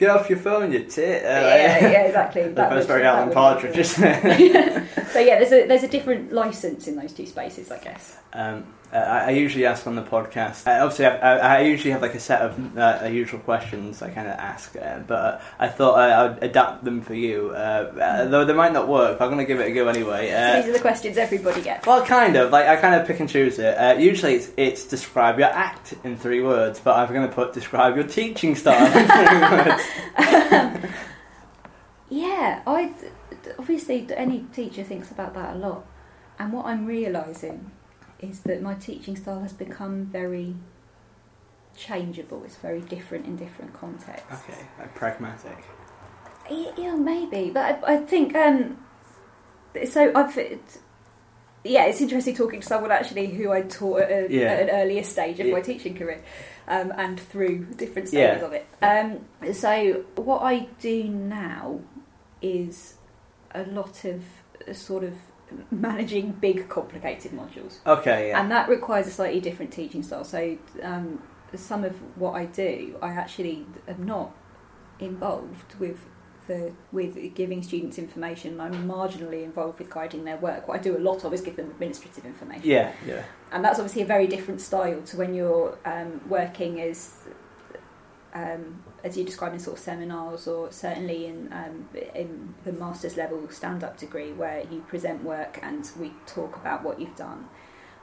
get off your phone, you tit. Uh, yeah, yeah, exactly. that was very Alan Partridge, isn't it? so yeah, there's a there's a different license in those two spaces, I guess. Um, uh, I usually ask on the podcast. Uh, obviously, I, I, usually have like a set of uh, usual questions I kind of ask, uh, but I thought I, would adapt them for you. Uh, though they might not work, but I'm going to give it a go anyway. So these are the questions everybody gets. Well, kind of. Like I kind of pick and choose it. usually, it's, it's describe your act in three words, but I'm going to put describe your teaching style in three words. Yeah, I obviously any teacher thinks about that a lot, and what I'm realising is that my teaching style has become very changeable. It's very different in different contexts. Okay, like pragmatic. Yeah, maybe, but I, I think um, so. I've it, yeah, it's interesting talking to someone actually who I taught at, a, yeah. at an earlier stage of yeah. my teaching career, um, and through different stages yeah. of it. Um, so what I do now is a lot of sort of managing big, complicated modules. Okay, yeah. And that requires a slightly different teaching style. So um, some of what I do, I actually am not involved with the with giving students information. I'm marginally involved with guiding their work. What I do a lot of is give them administrative information. Yeah, yeah. And that's obviously a very different style to when you're um, working as um, as you describe in sort of seminars or certainly in um, in the master's level stand up degree where you present work and we talk about what you've done.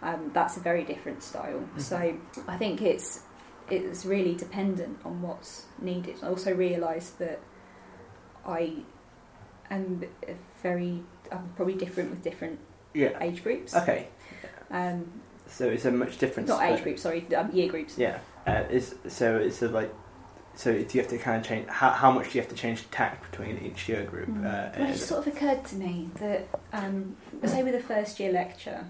Um, that's a very different style. Mm-hmm. So I think it's it's really dependent on what's needed. I also realise that I am very I'm probably different with different yeah. age groups. Okay. Um, so it's a much different. Not age groups, sorry, um, year groups. Yeah. Uh, is so it's a, like so do you have to kind of change how, how much do you have to change the tact between each year group? Mm. Uh, well, it sort of occurred to me that um, say with a first year lecture,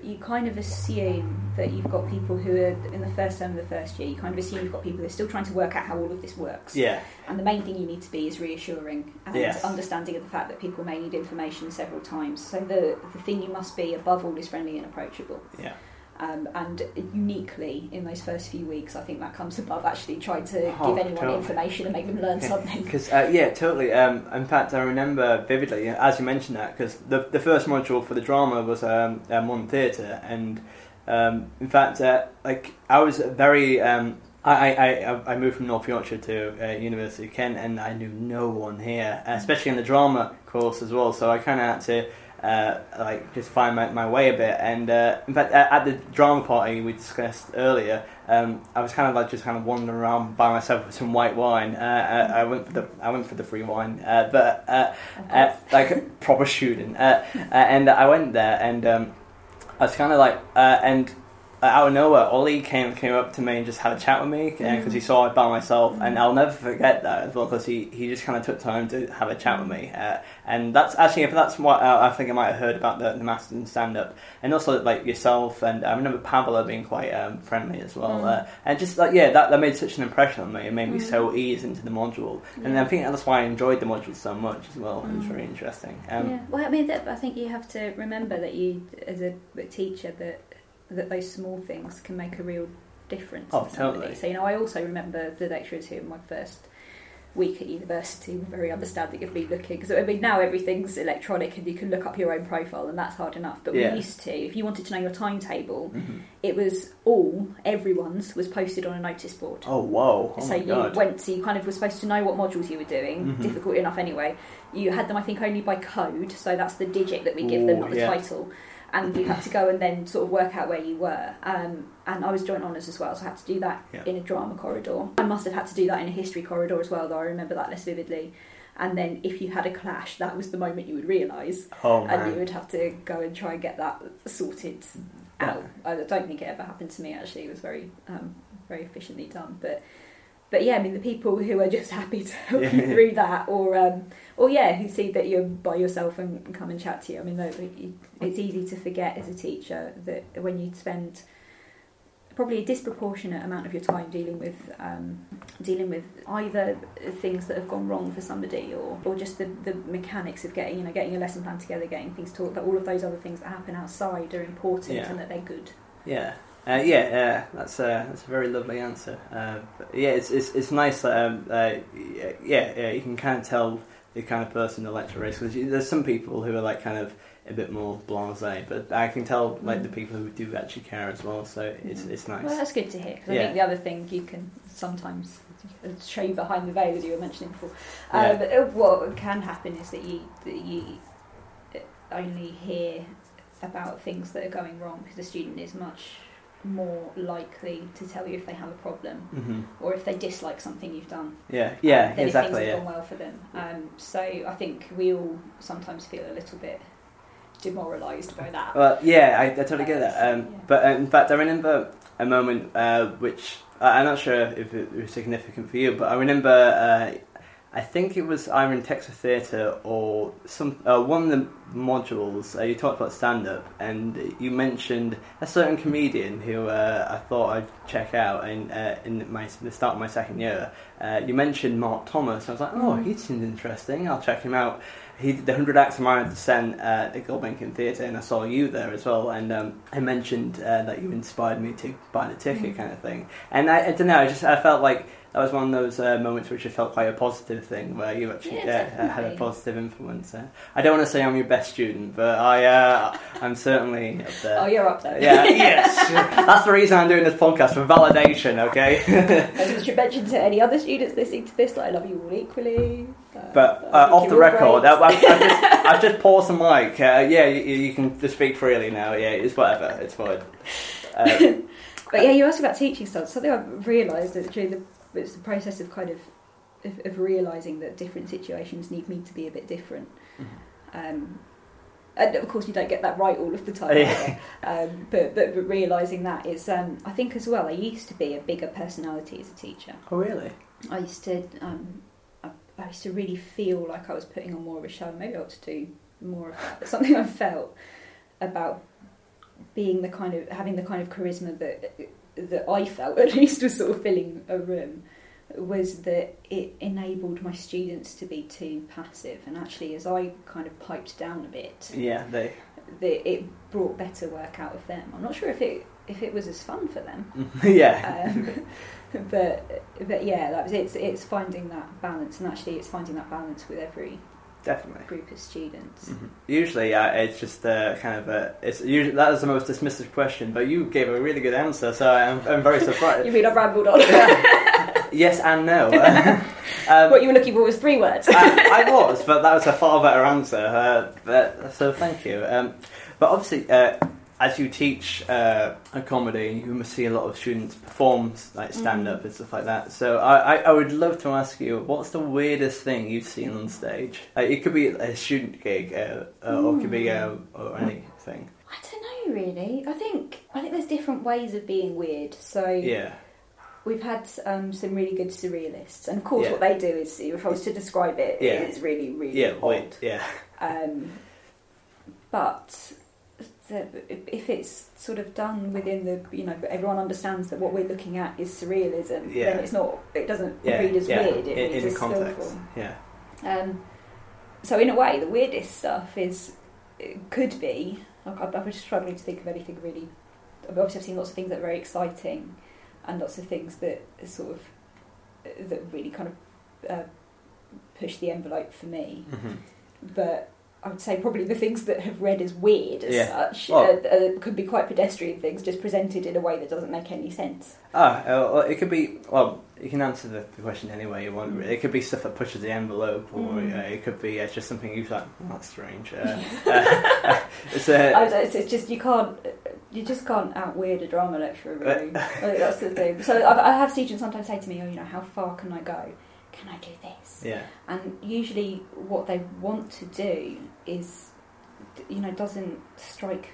you kind of assume that you've got people who are in the first term of the first year. You kind of assume you've got people who are still trying to work out how all of this works. Yeah. And the main thing you need to be is reassuring and yes. understanding of the fact that people may need information several times. So the the thing you must be above all is friendly and approachable. Yeah. Um, and uniquely in those first few weeks, I think that comes above actually trying to oh, give anyone totally. information and make them learn something. Because uh, yeah, totally. Um, in fact, I remember vividly as you mentioned that because the the first module for the drama was um, theatre, and um, in fact, uh, like I was very. Um, I, I, I moved from North Yorkshire to uh, University of Kent, and I knew no one here, especially in the drama course as well. So I kind of had to uh, like just find my, my way a bit. And uh, in fact, at, the drama party we discussed earlier, um, I was kind of like just kind of wandering around by myself with some white wine. Uh, I, I, went for the I went for the free wine, uh, but uh, like a proper student. and I went there, and um, I was kind of like, and uh, out of nowhere, Ollie came came up to me and just had a chat with me because mm. he saw it by myself, mm. and I'll never forget that as well because he, he just kind of took time to have a chat with me, uh, and that's actually if that's what uh, I think I might have heard about the the Masterton stand up, and also like yourself, and I remember Pamela being quite um, friendly as well, mm. uh, and just like yeah, that, that made such an impression on me. It made me mm. so ease into the module, yeah. and I think that's why I enjoyed the module so much as well. It was mm. very interesting. Um, yeah, well, I mean, I think you have to remember that you, as a, a teacher, that that those small things can make a real difference. Oh, to totally. So you know, I also remember the lecturers who in my first week at university were very understanding of me looking because I mean now everything's electronic and you can look up your own profile and that's hard enough. But yeah. we used to, if you wanted to know your timetable, mm-hmm. it was all everyone's was posted on a notice board. Oh wow Oh so you God. went, so you kind of were supposed to know what modules you were doing. Mm-hmm. Difficult enough anyway. You had them, I think, only by code, so that's the digit that we give Ooh, them, not the yeah. title and you had to go and then sort of work out where you were. Um, and I was joint honours as well, so I had to do that yeah. in a drama corridor. I must have had to do that in a history corridor as well, though I remember that less vividly. And then if you had a clash, that was the moment you would realise, oh, and you would have to go and try and get that sorted out. Yeah. I don't think it ever happened to me. Actually, it was very, um, very efficiently done. But but yeah, I mean the people who are just happy to help yeah. you through that, or um, or yeah, who see that you're by yourself and come and chat to you. I mean, it's easy to forget as a teacher that when you spend probably a disproportionate amount of your time dealing with um, dealing with either things that have gone wrong for somebody or, or just the, the mechanics of getting you know getting a lesson plan together, getting things taught. That all of those other things that happen outside are important yeah. and that they're good. Yeah, uh, yeah, uh, that's a that's a very lovely answer. Uh, yeah, it's it's it's nice that um, uh, yeah, yeah, you can kind of tell the kind of person the lecturer is because there's some people who are like kind of a bit more blasé, but I can tell like the mm. people who do actually care as well. So it's mm. it's nice. Well, that's good to hear because I think the other thing you can sometimes show you behind the veil as you were mentioning before. Uh, yeah. But uh, what can happen is that you that you only hear about things that are going wrong because the student is much more likely to tell you if they have a problem mm-hmm. or if they dislike something you've done. Yeah, yeah, um, then exactly. If things have yeah. gone well for them. Um, so I think we all sometimes feel a little bit demoralised by that. Well, yeah, I, I totally get that. Um, yeah. But uh, in fact, I remember a moment uh, which I'm not sure if it was significant for you, but I remember uh, I think it was either in Texas Theatre or some uh, one of the modules. Uh, you talked about stand up, and you mentioned a certain comedian who uh, I thought I'd check out in uh, in my the start of my second year. Uh, you mentioned Mark Thomas. I was like, oh, he seems interesting. I'll check him out. He did the hundred acts of Minor Dissent at the Gulbenkian Theatre, and I saw you there as well. And um, I mentioned uh, that you inspired me to buy the ticket, kind of thing. And I, I don't know. I just I felt like that was one of those uh, moments which I felt quite a positive thing, where you actually yeah, had a positive influence. Uh, I don't want to say I'm your best student, but I uh, I'm certainly up there. Oh, you're up there. Yeah, yes. That's the reason I'm doing this podcast for validation. Okay. I should mention to any other students listening to this that I love you all equally. But uh, off the record, I, have just, I've just paused the mic. Uh, yeah, you, you, can just speak freely now. Yeah, it's whatever. It's fine. Uh, but yeah, you asked about teaching stuff. Something I've realised during the but it's the process of kind of of, of realizing that different situations need me to be a bit different. Mm-hmm. Um, and of course, you don't get that right all of the time. Yeah. Um, but, but but realizing that is, um, I think as well. I used to be a bigger personality as a teacher. Oh really? I used to. Um, I, I, used to really feel like I was putting on more of a show. Maybe I ought to do more of that. But something I felt about being the kind of having the kind of charisma that that I felt at least was sort of filling a room was that it enabled my students to be too passive. And actually as I kind of piped down a bit yeah they that it brought better work out of them. I'm not sure if it if it was as fun for them. Yeah. Um, but but yeah that was it's it's finding that balance. And actually it's finding that balance with every definitely group of students. Mm-hmm. Usually, yeah, it's just uh, kind of a. It's usually that is the most dismissive question, but you gave a really good answer, so I'm, I'm very surprised. you mean I've rambled on? yeah, yes and no. um, what you were looking for was three words. I, I, was, but that was a far better answer. Uh, but, so thank you. Um, but obviously, uh, as you teach uh, a comedy, you must see a lot of students perform like stand up mm. and stuff like that. So I, I, I, would love to ask you, what's the weirdest thing you've seen on stage? it could be a student gig, uh, uh, or it could be uh, or anything. I don't know really. I think I think there's different ways of being weird. So yeah. We've had um, some really good surrealists, and of course, yeah. what they do is, if I was to describe it, yeah. it's really, really yeah, odd. Yeah. Um, but if it's sort of done within the you know everyone understands that what we're looking at is surrealism yeah. then it's not it doesn't yeah. read as yeah. weird it in, in context yeah um, so in a way the weirdest stuff is could be like, I, I was just struggling to think of anything really obviously I've seen lots of things that are very exciting and lots of things that sort of that really kind of uh, push the envelope for me mm-hmm. but I would say probably the things that have read as weird as yeah. such uh, uh, could be quite pedestrian things, just presented in a way that doesn't make any sense. Ah, uh, well, it could be. Well, you can answer the, the question any way you want. It could be stuff that pushes the envelope, or mm. uh, it could be uh, just something you like. Oh, that's strange. Uh, it's, it's, it's, just you can't. You just can't out weird a drama lecturer. Really, that's the thing. So I've, I have students sometimes say to me, "Oh, you know, how far can I go?" can I do this? Yeah. And usually, what they want to do is, you know, doesn't strike.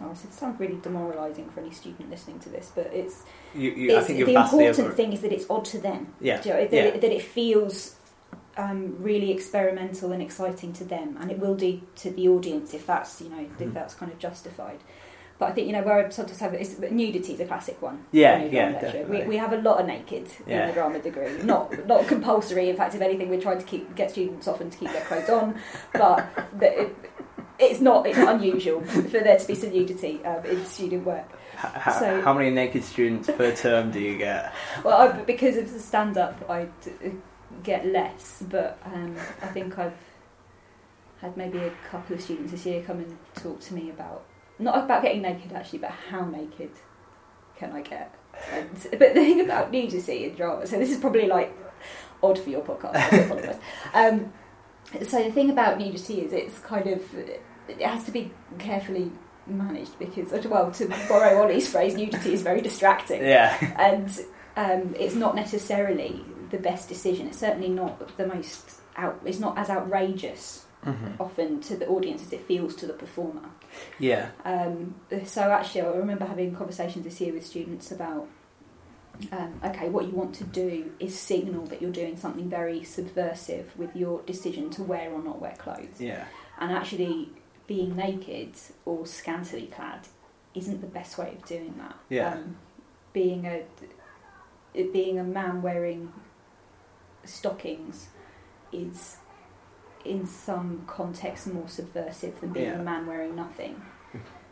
Oh, it sounds really demoralising for any student listening to this, but it's. You, you, it's the important thing is that it's odd to them. Yeah. You know, that, yeah. It, that it feels um, really experimental and exciting to them, and it will do to the audience if that's you know if that's kind of justified. But I think you know where I sometimes have is nudity is a classic one. Yeah, yeah, We, we have a lot of naked yeah. in the drama degree. Not not compulsory. In fact, if anything, we're trying to keep get students often to keep their clothes on, but it, it's not it's not unusual for there to be some nudity um, in student work. How, so, how many naked students per term do you get? Well, I, because of the stand up, I get less, but um, I think I've had maybe a couple of students this year come and talk to me about not about getting naked actually, but how naked can I get? And, but the thing about nudity in drama, so this is probably like odd for your podcast. um, so the thing about nudity is it's kind of it has to be carefully managed because, well, to borrow Ollie's phrase, nudity is very distracting. Yeah, and um, it's not necessarily the best decision. It's certainly not the most out. It's not as outrageous mm-hmm. often to the audience as it feels to the performer. Yeah. Um, so actually, I remember having conversations this year with students about. Um, okay, what you want to do is signal that you're doing something very subversive with your decision to wear or not wear clothes. Yeah. And actually, being naked or scantily clad isn't the best way of doing that. Yeah. Um, being a being a man wearing stockings is in some context more subversive than being yeah. a man wearing nothing.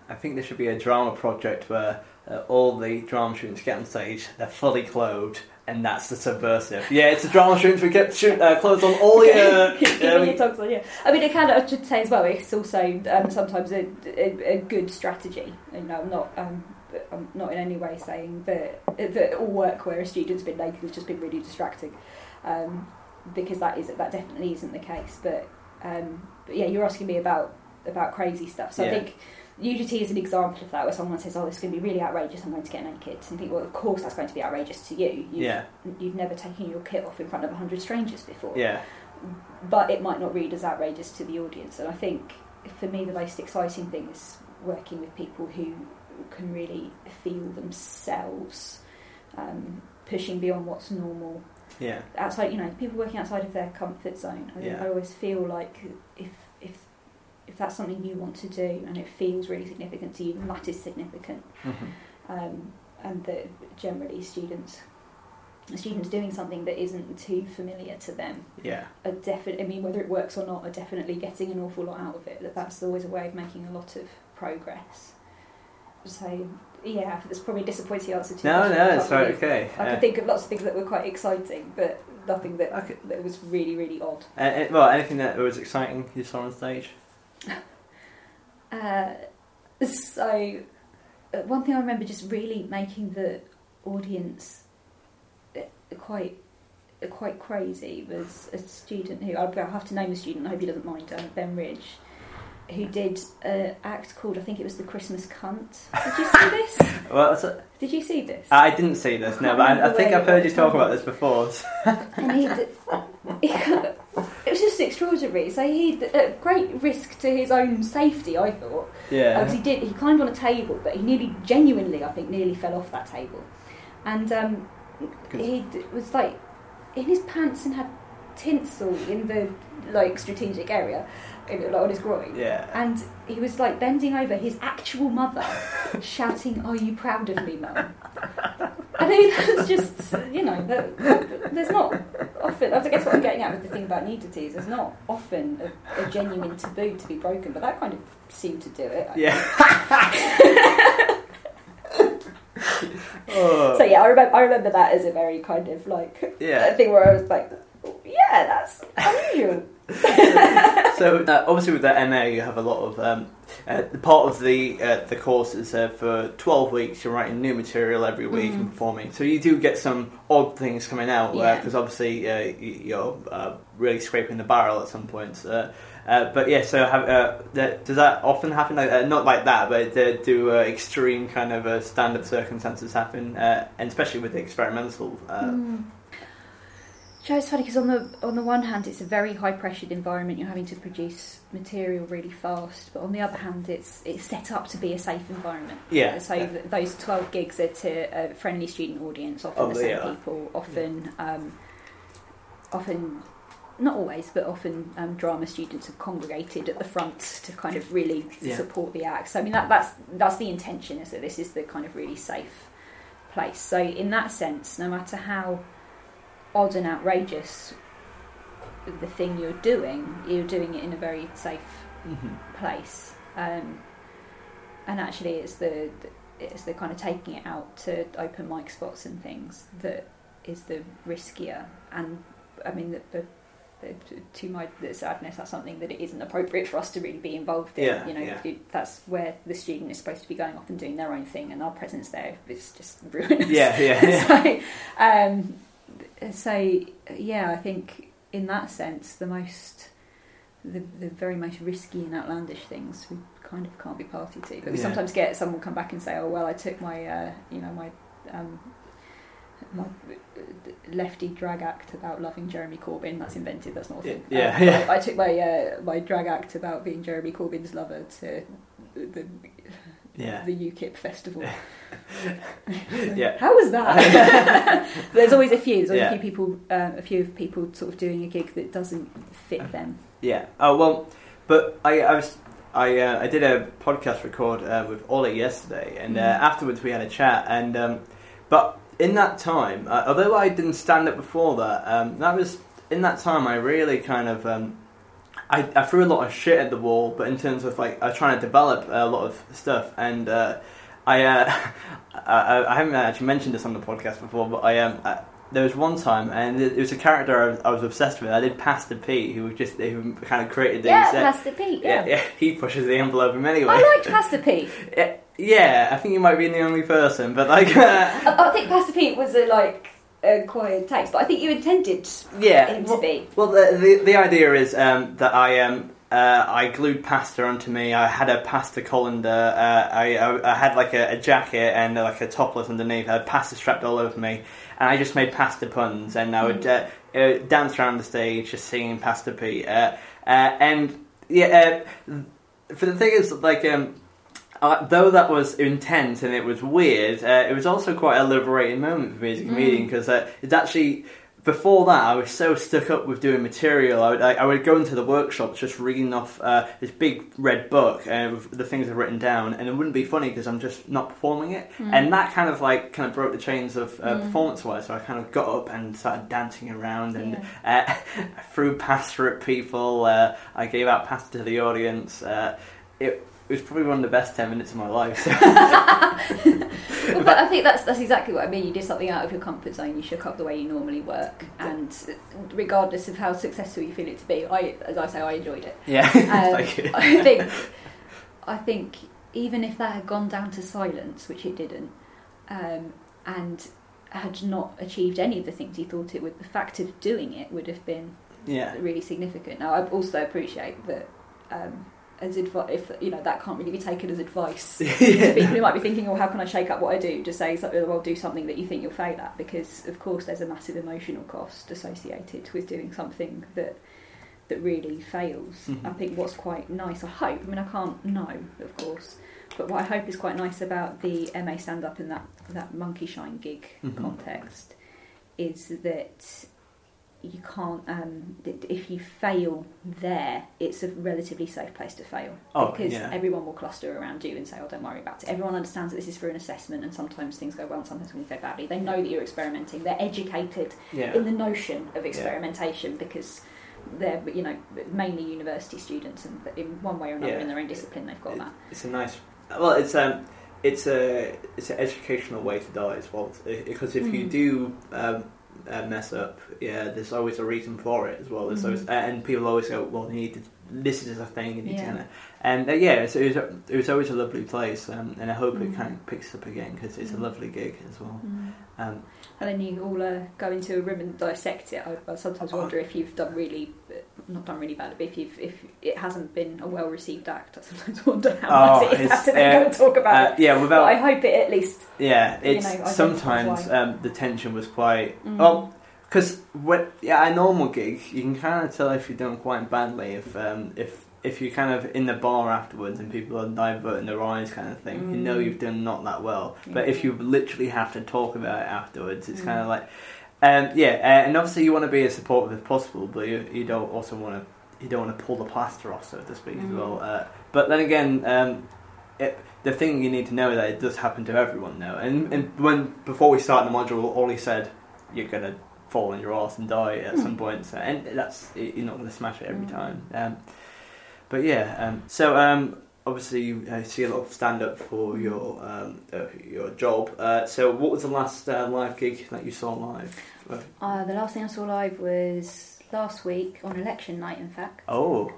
I think there should be a drama project where uh, all the drama students get on stage, they're fully clothed, and that's the subversive. Yeah, it's a drama students. We get shoot, uh, clothes on all your. Keep um, your on, yeah. I mean, it can. I should say as well. It's also um, sometimes a, a, a, good strategy. You know, I'm not. Um, I'm not in any way saying that that all work where a student's been naked has just been really distracting. Um, because that is that definitely isn't the case. But, um, but yeah, you're asking me about about crazy stuff. So yeah. I think nudity is an example of that, where someone says, "Oh, this is going to be really outrageous. I'm going to get naked," and think, "Well, of course that's going to be outrageous to you. You've, yeah, you've never taken your kit off in front of hundred strangers before. Yeah, but it might not read as outrageous to the audience. And I think for me, the most exciting thing is working with people who can really feel themselves um, pushing beyond what's normal yeah. outside, you know, people working outside of their comfort zone. I, yeah. I always feel like if if if that's something you want to do and it feels really significant to you, then that is significant. Mm-hmm. Um, and that generally students students doing something that isn't too familiar to them yeah are definitely I mean whether it works or not are definitely getting an awful lot out of it that that's always a way of making a lot of progress so yeah, that's probably a disappointing answer to No, no, it's right, okay. I yeah. think of lots of things that were quite exciting, but nothing that okay. that was really, really odd. Uh, uh, well, anything that was exciting you saw on stage? uh, so, uh, one thing I remember just really making the audience uh, quite quite crazy was a student who I'll have to name the student. I hope he doesn't mind. Um, ben Ridge, who did an act called I think it was the Christmas cunt. Did you see this? well, did you see this? I didn't see this. No, but I, I think I've heard you talk about this before. and he, he, it was just extraordinary. So he, at great risk to his own safety, I thought. Yeah. Because he did, he climbed on a table, but he nearly, genuinely, I think, nearly fell off that table, and um, he was like in his pants and had tinsel in the like strategic area like, on his groin. Yeah. And he was like bending over his actual mother, shouting, "Are you proud of me, mum?" I think that's just you know there's not often. I guess what I'm getting at with the thing about nudities, there's not often a, a genuine taboo to be broken, but that kind of seemed to do it. Yeah. oh. So yeah, I remember. I remember that as a very kind of like yeah. thing where I was like, yeah, that's unusual. so uh, obviously with the MA, you have a lot of um, uh, part of the uh, the course is uh, for twelve weeks. You're writing new material every week mm. and performing. So you do get some odd things coming out because uh, yeah. obviously uh, you're really scraping the barrel at some points. Uh, but yeah, so have, uh, does that often happen? Like, uh, not like that, but do extreme kind of stand-up circumstances happen, and especially with the experimental mm. So it's funny because on the on the one hand, it's a very high pressured environment. You're having to produce material really fast, but on the other hand, it's it's set up to be a safe environment. Yeah. So yeah. those twelve gigs are to a friendly student audience, often oh, the same yeah. people, often yeah. um, often not always, but often um, drama students have congregated at the front to kind of really support the act. So I mean that that's that's the intention is that this is the kind of really safe place. So in that sense, no matter how odd and outrageous the thing you're doing, you're doing it in a very safe mm-hmm. place. Um, and actually, it's the it's the kind of taking it out to open mic spots and things that is the riskier. And I mean, the, the, to my sadness, that's something that it isn't appropriate for us to really be involved in. Yeah, you know, yeah. that's where the student is supposed to be going off and doing their own thing, and our presence there is just ruinous. Yeah, yeah. yeah. so, um, so yeah, I think in that sense, the most, the, the very most risky and outlandish things we kind of can't be party to. But we yeah. sometimes get someone come back and say, "Oh well, I took my, uh, you know, my." Um, my lefty drag act about loving Jeremy Corbyn. That's invented. That's not a thing. Yeah, uh, yeah. I, I, took my uh, my drag act about being Jeremy Corbyn's lover to the yeah. the UKIP festival. yeah. How was that? There's always a few. There's always yeah. a few people, uh, a few people sort of doing a gig that doesn't fit them. Yeah. Oh well, but I, I was. I, uh, I did a podcast record uh, with Ollie yesterday, and uh, mm. afterwards we had a chat. And um, but in that time, uh, although I didn't stand up before that, um, that was in that time I really kind of um, I, I threw a lot of shit at the wall, but in terms of like I was trying to develop a lot of stuff, and uh, I, uh, I, I haven't actually mentioned this on the podcast before, but I um. I, there was one time, and it was a character I was, I was obsessed with. I did Pastor Pete, who was just who kind of created the Yeah, uh, Pastor Pete. Yeah. yeah. yeah, he pushes the envelope in many ways. I liked Pastor Pete. yeah, yeah, I think you might be the only person, but like, uh, I, I think Pastor Pete was a like acquired taste, but I think you intended yeah, him well, to be. Well, the, the, the idea is um, that I um, uh, I glued pasta onto me. I had a pasta colander. Uh, I, I, I, had like a, a, jacket and uh, like a topless underneath. I had pasta strapped all over me, and I just made pasta puns. And I would mm. uh, uh, dance around the stage just singing pasta Pete. Uh, and yeah, for the thing is, like um, uh, though that was intense and it was weird, uh, it was also quite a liberating moment for me as a comedian because mm. uh, it's actually before that I was so stuck up with doing material. I would, I, I would go into the workshops just reading off uh, this big red book uh, with the things I've written down, and it wouldn't be funny because I'm just not performing it. Mm. And that kind of like kind of broke the chains of uh, mm. performance wise. So I kind of got up and started dancing around and yeah. threw pasta at people. I gave out pasta to the audience. it it was probably one of the best ten minutes of my life. So. well, but I think that's that's exactly what I mean. You did something out of your comfort zone. You shook up the way you normally work, and regardless of how successful you feel it to be, I, as I say, I enjoyed it. Yeah, um, I think, I think even if that had gone down to silence, which it didn't, um, and had not achieved any of the things he thought it would, the fact of doing it would have been yeah. really significant. Now, I also appreciate that um, as advice, if you know that can't really be taken as advice yeah. to people who might be thinking, well how can I shake up what I do?" Just say, "Well, do something that you think you'll fail at," because of course there's a massive emotional cost associated with doing something that that really fails. Mm-hmm. I think what's quite nice, I hope. I mean, I can't know, of course, but what I hope is quite nice about the MA stand up in that that Monkey Shine gig mm-hmm. context is that you can't um, if you fail there it's a relatively safe place to fail oh, because yeah. everyone will cluster around you and say oh don't worry about it everyone understands that this is for an assessment and sometimes things go well and sometimes things go badly they know that you're experimenting they're educated yeah. in the notion of experimentation yeah. because they're you know mainly university students and in one way or another in their own discipline they've got it, that it's a nice well it's um it's a it's an educational way to die as well because if mm. you do um, uh, mess up, yeah, there's always a reason for it as well. There's mm-hmm. always, uh, and people always go, well, you need to. This is a thing, you need yeah. to. And uh, yeah, it, was, it was always a lovely place, um, and I hope mm-hmm. it kind of picks up again because it's a mm-hmm. lovely gig as well. Mm-hmm. Um, and then you all uh, go into a room and dissect it. I, I sometimes wonder if you've done really, not done really bad, but if you've, if it hasn't been a well received act, I sometimes wonder how oh, much it is to then go and talk about uh, it. Yeah, without. But I hope it at least. Yeah, it's you know, sometimes um, the tension was quite. Mm. Well, because yeah, a normal gig, you can kind of tell if you're doing quite badly if um, if if you're kind of in the bar afterwards and people are diverting their eyes, kind of thing. Mm. You know mm. you've done not that well. Yeah. But if you literally have to talk about it afterwards, it's mm. kind of like, um, yeah. Uh, and obviously you want to be as supportive as possible, but you, you don't also want to you don't want to pull the plaster off, so to speak, mm. as well. Uh, but then again. Um, it, the thing you need to know is that it does happen to everyone now. And, and when before we started the module, Ollie said, "You're gonna fall on your ass and die at some point. So, and that's you're not going to smash it every mm. time. Um, but yeah, um, so um, obviously you uh, see a lot of stand up for your um, uh, your job. Uh, so what was the last uh, live gig that you saw live? Uh, the last thing I saw live was last week on election night. In fact. Oh.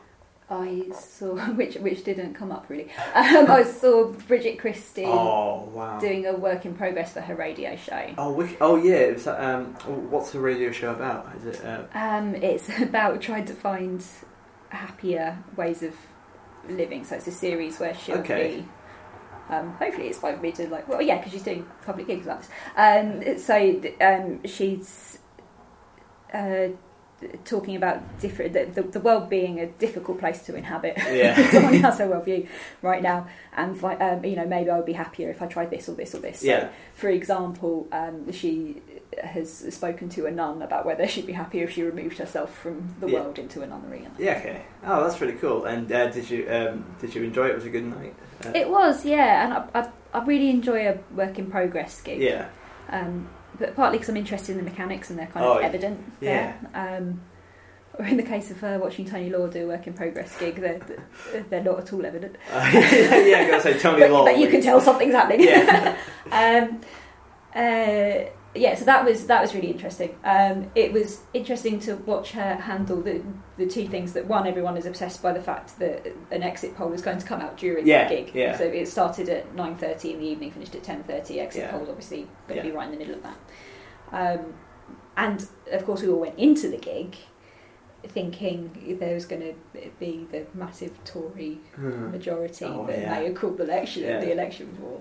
I saw which which didn't come up really. Um, I saw Bridget Christie oh, wow. doing a work in progress for her radio show. Oh, oh yeah. It's, um, what's the radio show about? Is it? Uh... Um, it's about trying to find happier ways of living. So it's a series where she'll okay. be. Um, hopefully, it's by me to like. Well, yeah, because she's doing public gigs like this. Um, so um, she's. Uh, talking about different the, the, the, world being a difficult place to inhabit. Yeah, someone has a worldview right now, and um, you know maybe I would be happier if I tried this or this or this. Yeah. So, for example, um, she has spoken to a nun about whether she'd be happier if she removed herself from the yeah. world into a nunnery. Yeah. Okay. Oh, that's really cool. And uh, did you um, did you enjoy it? Was it a good night? Uh, it was. Yeah, and I, I, I really enjoy a work in progress gig. Yeah. Um, but partly because I'm interested in the mechanics and they're kind oh, of evident yeah. there. Um, or in the case of uh, watching Tony Law do a work in progress gig, they're, they're not at all evident. Uh, yeah, I gotta say Tony but, Law. But you can tell something's happening. Yeah. um, uh, yeah, so that was that was really interesting. Um, it was interesting to watch her handle the the two things that one, everyone is obsessed by the fact that an exit poll is going to come out during yeah, the gig. Yeah. So it started at nine thirty in the evening, finished at ten thirty. Exit yeah. polls obviously going to yeah. be right in the middle of that. Um, and of course, we all went into the gig thinking there was going to be the massive Tory hmm. majority oh, that yeah. they had called the election the election for,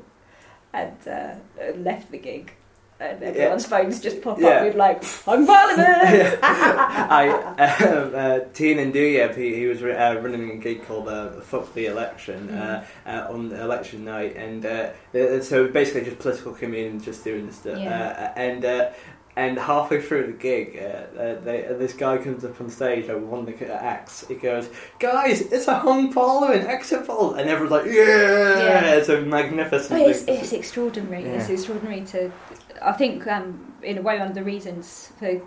and uh, left the gig and everyone's yeah. phones just pop yeah. up with like, "I'm Parliament." I uh, uh, Tiernan Douieb, he, he was uh, running a gig called uh, "Fuck the Election" mm. Uh, on election night, and uh, so basically just political comedians just doing this stuff, yeah. and and halfway through the gig, uh, uh, they, uh, this guy comes up on stage, like one of the acts. He goes, "Guys, it's a hung parliament exit poll," and everyone's like, "Yeah!" yeah. It's a magnificent. it's, it's, extraordinary. Yeah. It's extraordinary to. I think, um, in a way, one of the reasons for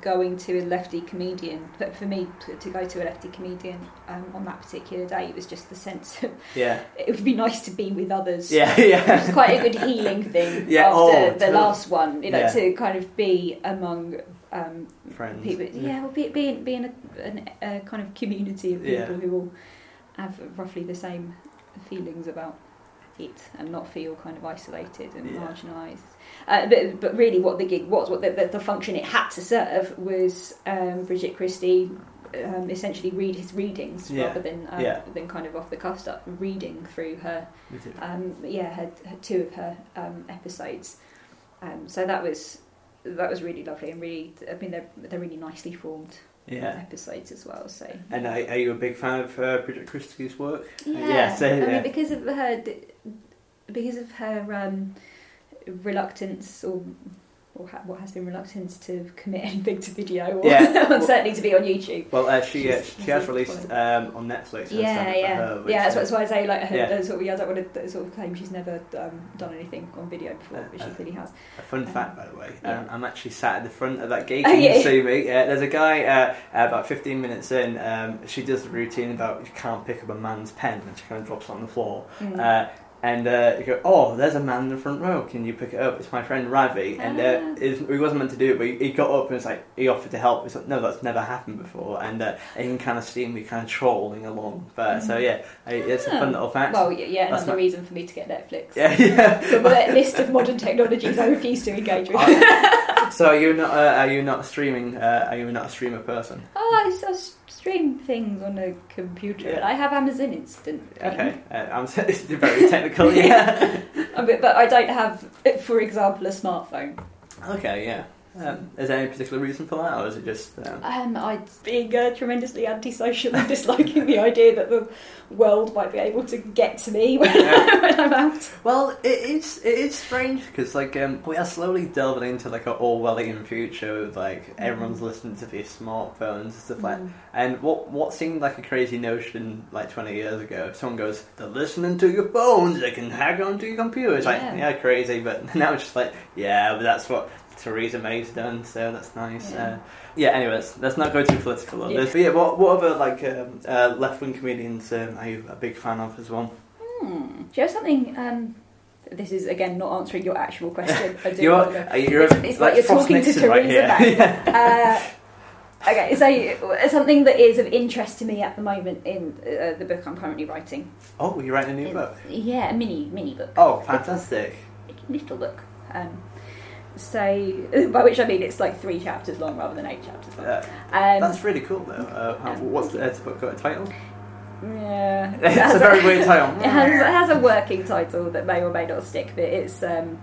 going to a lefty comedian, but for me to, go to a lefty comedian um, on that particular day, it was just the sense of yeah, it would be nice to be with others. Yeah, yeah, is quite a good healing thing. yeah, after oh, the totally. last one, you know, yeah. to kind of be among um, friends. People, yeah, well, be, being being a, an, a kind of community of people yeah. who all have roughly the same feelings about it and not feel kind of isolated and yeah. marginalised. Uh, but, but really, what the gig was, what the, the, the function it had to serve was um, Bridget Christie um, essentially read his readings yeah. rather than um, yeah. than kind of off the cuff stuff, reading through her, um, yeah, her, her, two of her um, episodes. Um, so that was that was really lovely and really, I mean, they're they're really nicely formed. Yeah. episodes as well. So, and are, are you a big fan of uh, Bridget Christie's work? Yeah, yeah, so, I mean, because of her, because of her um, reluctance or or ha- what has been reluctance to commit anything to video, or yeah. certainly to be on YouTube. Well, uh, she uh, she has released um, on Netflix. Yeah, yeah, her, yeah. That's, that's why I say like her, yeah. sort of, I don't want to sort of claim she's never um, done anything on video before, uh, but she uh, clearly has. A fun um, fact, by the way, yeah. um, I'm actually sat at the front of that gate. Can oh, yeah. you see me? there's a guy uh, about 15 minutes in. Um, she does the routine about you can't pick up a man's pen, and she kind of drops it on the floor. Mm. And uh, you go, oh, there's a man in the front row. Can you pick it up? It's my friend Ravi. And uh, ah. he wasn't meant to do it, but he, got up and was like, he offered to help. He's like, no, that's never happened before. And uh, you can kind of see me kind of trolling along. But mm. so yeah, it's a fun little fact. Well, yeah, that's another my... reason for me to get Netflix. Yeah, yeah. the list of modern technologies I refuse to engage with. so are you not? Uh, are you not streaming? Uh, are you not a streamer person? Oh, I, I stream things on a computer. Yeah. I have Amazon Instant. Okay, uh, I'm very technical. Yeah, but, but I don't have, for example, a smartphone. Okay, yeah. Um, is there any particular reason for that, or is it just? Um... Um, I being uh, tremendously antisocial and disliking the idea that the world might be able to get to me when, yeah. when I'm out. Well, it is it is strange because like um, we are slowly delving into like an Orwellian future with like mm. everyone's listening to these smartphones and stuff like. Mm. And what what seemed like a crazy notion like 20 years ago, someone goes, "They're listening to your phones. They can hack onto your computer." It's yeah. like yeah, crazy, but now it's just like yeah, but that's what Theresa May's done, so that's nice. Yeah. Uh, yeah anyway, let's, not go too political on yeah. this. But yeah, what, what other like um, uh, left wing comedians um, are you a big fan of as well? Hmm. Do you have something? Um, this is again not answering your actual question. I do you're, uh, you're it's, it's like, like, you're talking Nixon to Theresa right May. Uh, okay, so something that is of interest to me at the moment in uh, the book I'm currently writing. Oh, you're writing a new book? Yeah, a mini mini book. Oh, fantastic! Little book. Um, so by which I mean it's like three chapters long rather than eight chapters long. Yeah. Um, That's really cool though. Uh, how, what's the book got a title? Yeah, it's a very weird title. It has, it has, a working title that may or may not stick, but it's um,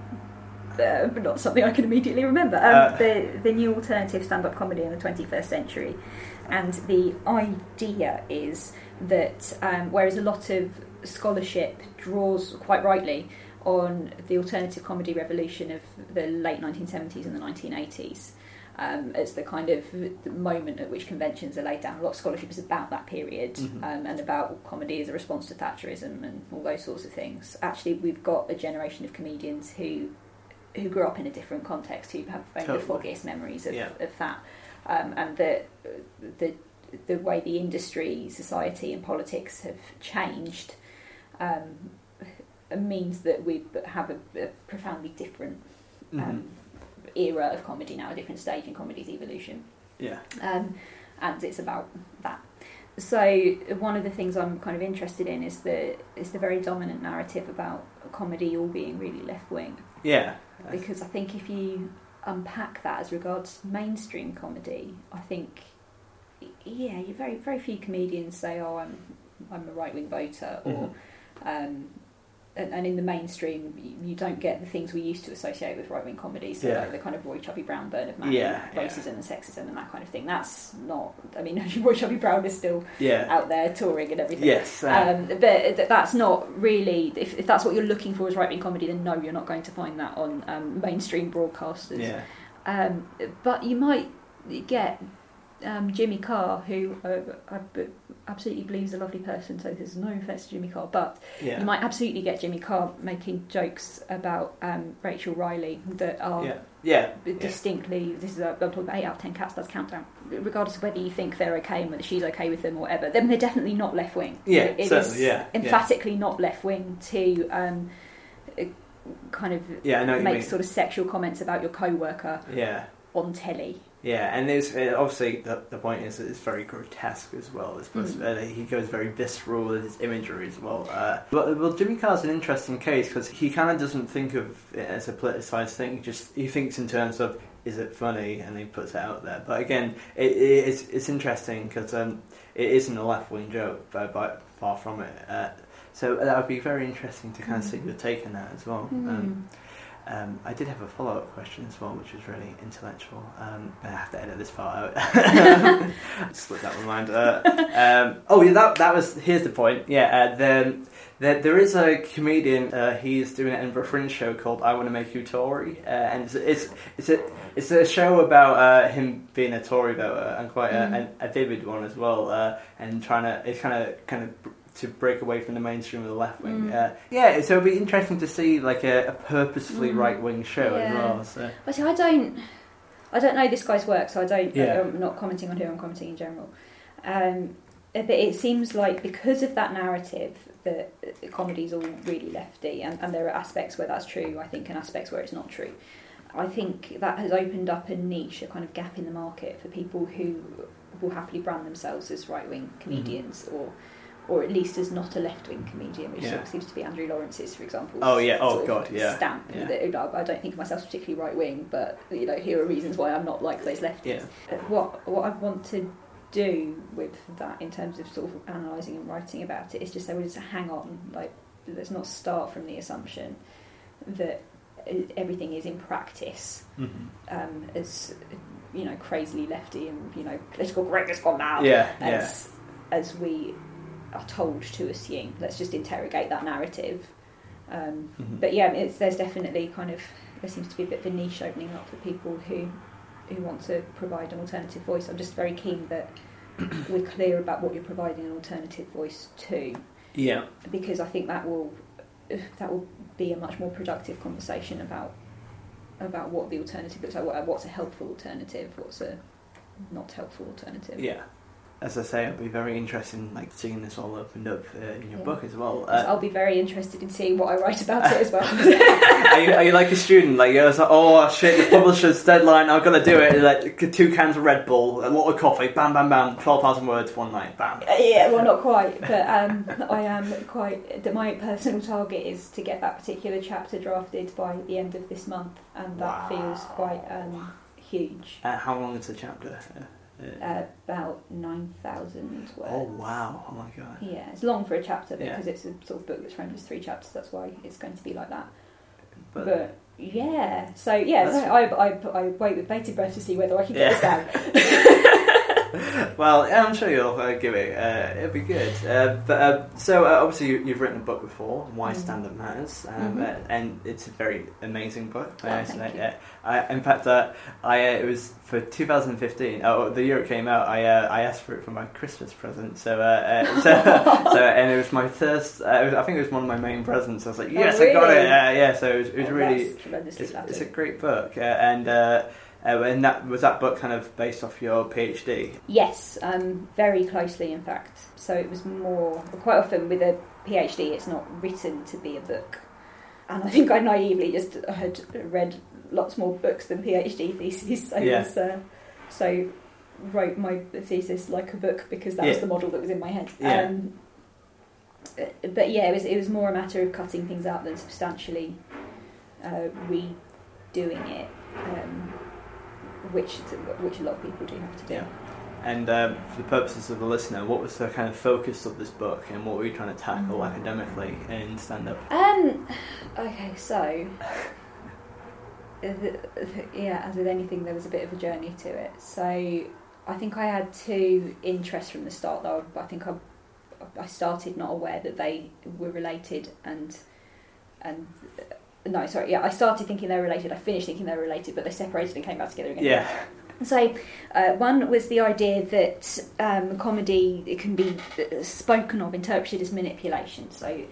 uh, not something I can immediately remember. Um, uh, the the new alternative stand-up comedy in the 21st century, and the idea is that um, whereas a lot of scholarship draws quite rightly on the alternative comedy revolution of the late 1970s and the 1980s um, as the kind of the moment at which conventions are laid down. A lot of scholarship is about that period mm-hmm. um, and about comedy as a response to Thatcherism and all those sorts of things. Actually, we've got a generation of comedians who who grew up in a different context, who have totally. the foggiest memories of, yeah. of that, um, and the the the way the industry, society, and politics have changed. Means that we have a, a profoundly different um, mm-hmm. era of comedy now, a different stage in comedy's evolution. Yeah. Um, and it's about that. So one of the things I'm kind of interested in is the is the very dominant narrative about comedy all being really left wing. Yeah. Because I think if you unpack that as regards mainstream comedy, I think yeah, you very very few comedians say, "Oh, I'm I'm a right wing voter," or mm-hmm. um, and, and, in the mainstream, you, you, don't get the things we used to associate with right wing comedy. So, yeah. like the kind of Roy Chubby Brown, Bernard Manning, yeah, racism yeah. and sexism and that kind of thing. That's not. I mean, Roy Chubby Brown is still yeah. out there touring and everything. Yes, uh, um, but that's not really. If, if that's what you're looking for as right wing comedy, then no, you're not going to find that on um, mainstream broadcasters. Yeah. Um, but you might get um, Jimmy Carr, who uh, I absolutely believes a lovely person, so there's no offence to Jimmy Carr, but yeah. you might absolutely get Jimmy Carr making jokes about um, Rachel Riley that are yeah. Yeah. distinctly, yeah. this is a, I'm talking about 8 out of 10 cats, that's countdown, regardless of whether you think they're okay and whether she's okay with them or whatever, then they're definitely not left wing. Yeah, it, it certainly, yeah. emphatically not left wing to um, kind of yeah, make sort of sexual comments about your co worker yeah. on telly Yeah, and there's uh, obviously the, the point is that it's very grotesque as well. Mm. Uh, he goes very visceral with his imagery as well. Uh, but well, Jimmy Carr's an interesting case because he kind of doesn't think of it as a politicized thing. He just he thinks in terms of is it funny, and he puts it out there. But again, it, it, it's it's interesting because um, it isn't a left wing joke, but, but, far from it. Uh, so that would be very interesting to kind of see mm. your take on that as well. Mm. Um, um, I did have a follow up question as well, which was really intellectual. Um, I have to edit this part out. Slip that one mind. Uh, um, oh yeah, that that was. Here's the point. Yeah, uh, the, the, there is a comedian. Uh, he's doing an Edinburgh Fringe show called "I Want to Make You Tory," uh, and it's, it's it's a it's a show about uh, him being a Tory voter and quite mm. a, a, vivid one as well, uh, and trying to it's kind of kind of to break away from the mainstream of the left wing. Mm. Uh, yeah, so it'll be interesting to see like a, a purposefully mm. right wing show yeah. as well. So. But see, I don't, I don't know this guy's work, so I don't. Yeah. I'm not commenting on who I'm commenting in general. Um, but it seems like because of that narrative that comedy's all really lefty, and, and there are aspects where that's true, I think, and aspects where it's not true. I think that has opened up a niche, a kind of gap in the market for people who will happily brand themselves as right wing comedians mm-hmm. or or at least as not a left wing comedian, which yeah. sort of seems to be Andrew Lawrence's, for example. Oh yeah, oh god, yeah. Stamp. Yeah. That, I don't think of myself particularly right wing, but you know, here are reasons why I'm not like those lefties. Yeah. What what I want to do with that in terms of sort of analysing and writing about it is just say, well, just hang on, like let's not start from the assumption that everything is in practice mm-hmm. um, as you know crazily lefty and you know political correctness gone mad. Yeah, as, yeah. as we are told to assume. Let's just interrogate that narrative. Um, mm-hmm. But yeah, there's definitely kind of there seems to be a bit of a niche opening up for people who who want to provide an alternative voice. I'm just very keen that we're clear about what you're providing an alternative voice to. Yeah. Because I think that will that will be a much more productive conversation about about what the alternative looks like. What's a helpful alternative? What's a not helpful alternative? Yeah as I say, I'll be very interested in like seeing this all opened up uh, in your yeah. book as well. Uh, I'll be very interested in seeing what I write about it as well. are, you, are, you, like a student? Like you're like, oh shit, the publisher's deadline, I've got to do it. Like two cans of Red Bull, a lot of coffee, bam, bam, bam, twelve thousand words one night, bam. Uh, yeah, well, not quite, but um, I am quite. My personal target is to get that particular chapter drafted by the end of this month, and that wow. feels quite um, huge. Uh, how long is the chapter? Uh, about 9,000 words. Oh, wow. Oh, my God. Yeah, it's long for a chapter because yeah. it's a sort of book that's framed as three chapters. That's why it's going to be like that. But, but yeah, so yeah, so I, I, I wait with bated breath to see whether I can get yeah. this down. well, I'm sure you'll uh, give it. Uh, it'll be good. Uh, but uh, so uh, obviously you, have written a book before, Why mm-hmm. Stand Up Matters, um, mm-hmm. Uh, and it's a very amazing book. Oh, I say. I, in fact, I it was for 2015. Oh, the year it came out, I I asked for it for my Christmas present. So so, so, and it was my first. Was, I think it was one of my main presents. I was like, oh, yes, oh, really? I got it. yeah, so it was, it was oh, really. It's, it's, a great book, and. Uh, and that was that book kind of based off your PhD? Yes, um, very closely, in fact. So it was more quite often with a PhD, it's not written to be a book, and I think I naively just had read lots more books than PhD theses. So yeah. Was, uh, so wrote my thesis like a book because that yeah. was the model that was in my head. Yeah. Um, but yeah, it was it was more a matter of cutting things out than substantially uh, redoing it. Um, which which a lot of people do have to do. Yeah. And um, for the purposes of the listener, what was the kind of focus of this book, and what were you trying to tackle mm. academically in stand up? Um, okay, so yeah, as with anything, there was a bit of a journey to it. So I think I had two interests from the start, though. But I think I I started not aware that they were related, and and no, sorry, yeah, I started thinking they're related. I finished thinking they're related, but they separated and came back together again. Yeah. So, uh, one was the idea that um, comedy it can be uh, spoken of, interpreted as manipulation. So,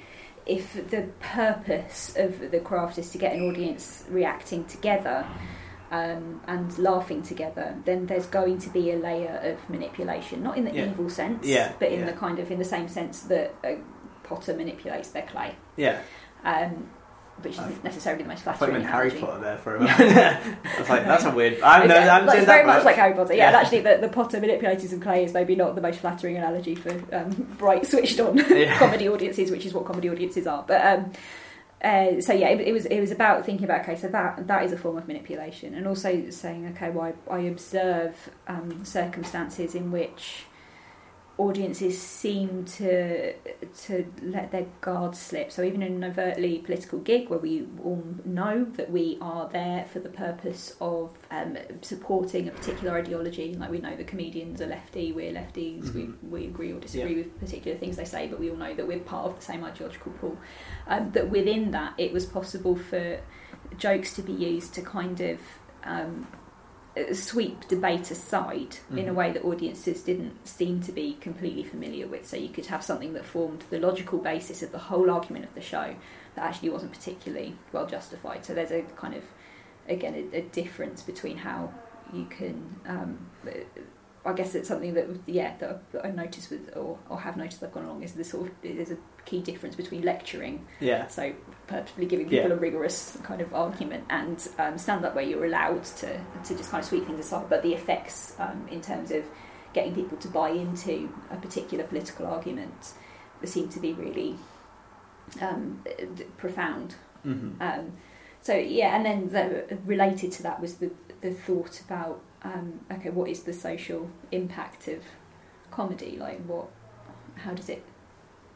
if the purpose of the craft is to get an audience reacting together um, and laughing together, then there's going to be a layer of manipulation, not in the yeah. evil sense, yeah. but in yeah. the kind of in the same sense that a potter manipulates their clay. Yeah. Um, which isn't necessarily the most I flattering. thought you meant Harry. Potter there for a moment. I was like, that's a weird. No, Okay, I'm like, very much much. like Harry Potter. Yeah, Yeah. actually, the, the Potter manipulating some clay is maybe not the most flattering analogy for um, bright, switched-on Yeah. comedy audiences, which is what comedy audiences are. But um, uh, so yeah, it, it was it was about thinking about okay, so that that is a form of manipulation, and also saying okay, well, I, I observe um, circumstances in which audiences seem to to let their guard slip. So even in an overtly political gig where we all know that we are there for the purpose of um, supporting a particular ideology, like we know the comedians are lefty, we're lefties, Mhm. we, we agree or disagree Yeah. with particular things they say, but we all know that we're part of the same ideological pool. Um, that within that, it was possible for jokes to be used to kind of um, sweep debate aside in a Mhm. way that audiences didn't seem to be completely familiar with. So you could have something that formed the logical basis of the whole argument of the show that actually wasn't particularly well justified. So there's a kind of, again, a, a difference between how you can. Um, I guess it's something that, yeah, that, I've- that I noticed with, or, or have noticed I've gone along is the sort of there's a key difference between lecturing Yeah. so purposefully giving people Yeah. a rigorous kind of argument and um, stand up where you're allowed to, to just kind of sweep things aside. But the effects um, in terms of getting people to buy into a particular political argument seem to be really um, profound. hmm Um, so yeah, and then the, related to that was the the thought about um, okay, what is the social impact of comedy? Like what, how does it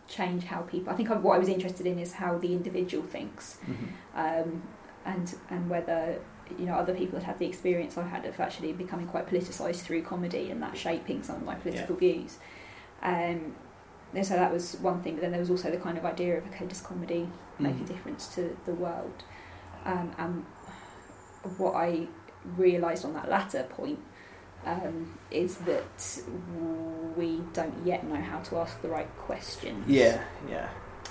change how people? I think I, what I was interested in is how the individual thinks, hmm um, and and whether you know other people had had the experience I had of actually becoming quite politicised through comedy and that shaping some of my political views. Um, and so that was one thing, but then there was also the kind of idea of okay, does comedy make a Mhm. difference to the world? Um, and what I realised on that latter point um, is that we don't yet know how to ask the right questions. Yeah, yeah.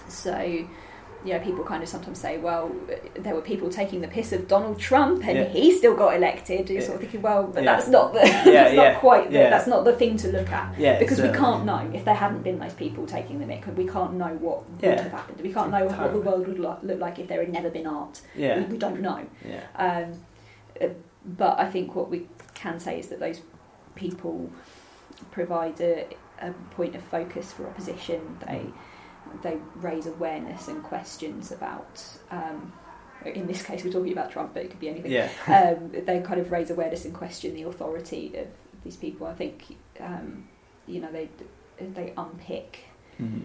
So, you know, people kind of sometimes say, well, there were people taking the piss of Donald Trump and Yeah. he still got elected. You're Yeah. sort of thinking, well, but Yeah. that's not the, that's not quite, the, that's not the thing to look at. Yeah, Because we can't know if there hadn't been those people taking the mick. We can't know what would have happened. We can't know what the world would lo- look like if there had never been art. Yeah, We, we don't know. yeah. Um, but I think what we can say is that those people provide a, a point of focus for opposition. They they raise awareness and questions about. Um, in this case, we're talking about Trump, but it could be anything. Yeah. Um, they kind of raise awareness and question the authority of these people. I think um, you know they they unpick Mhm.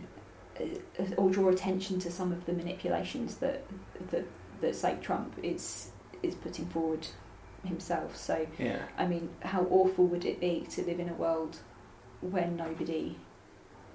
uh, or draw attention to some of the manipulations that that, that say Trump is is putting forward himself. So Yeah. I mean, how awful would it be to live in a world where nobody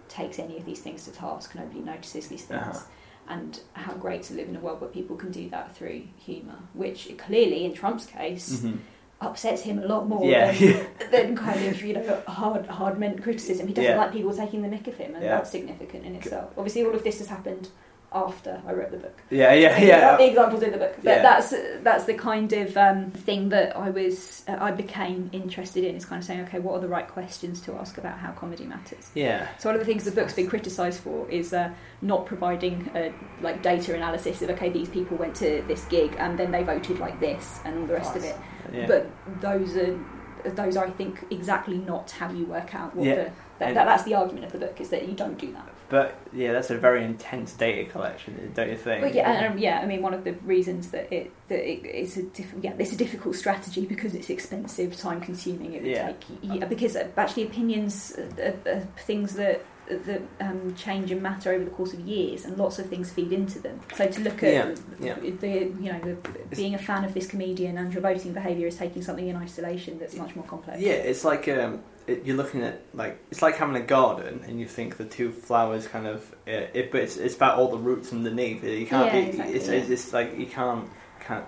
takes any of these things to task, nobody notices these things, Uh-huh. and how great to live in a world where people can do that through humour, which clearly, in Trump's case, Mhm. upsets him a lot more Yeah. than, than kind of you know hard hard meant criticism. He doesn't Yeah. like people taking the mick of him, and Yeah. that's significant in itself. Obviously, all of this has happened after I wrote the book. Yeah, yeah, yeah. The examples in the book, but Yeah. that's that's the kind of um, thing that I was uh, I became interested in. Is kind of saying, okay, what are the right questions to ask about how comedy matters? Yeah. So one of the things the book's been criticised for is uh, not providing uh, like data analysis of okay, these people went to this gig and then they voted like this and all the rest of it. Yeah. But those are those are, I think, exactly not how you work out what Yeah. the that, that, that's the argument of the book is that you don't do that. But yeah, that's a very intense data collection, don't you think? Well, yeah, and, um, yeah. I mean, one of the reasons that it that it, it's a diff- yeah, it's a difficult strategy because it's expensive, time consuming. It would Yeah. take yeah, because uh, actually opinions are, are, are things that that um, change in matter over the course of years, and lots of things feed into them. So to look at Yeah, yeah. the you know the, being a fan of this comedian and your voting behaviour is taking something in isolation that's much more complex. Yeah, it's like um, it, you're looking at like it's like having a garden, and you think the two flowers kind of uh, it, but it's, it's about all the roots underneath. You can't. Yeah, exactly, it's, it's just like you can't can't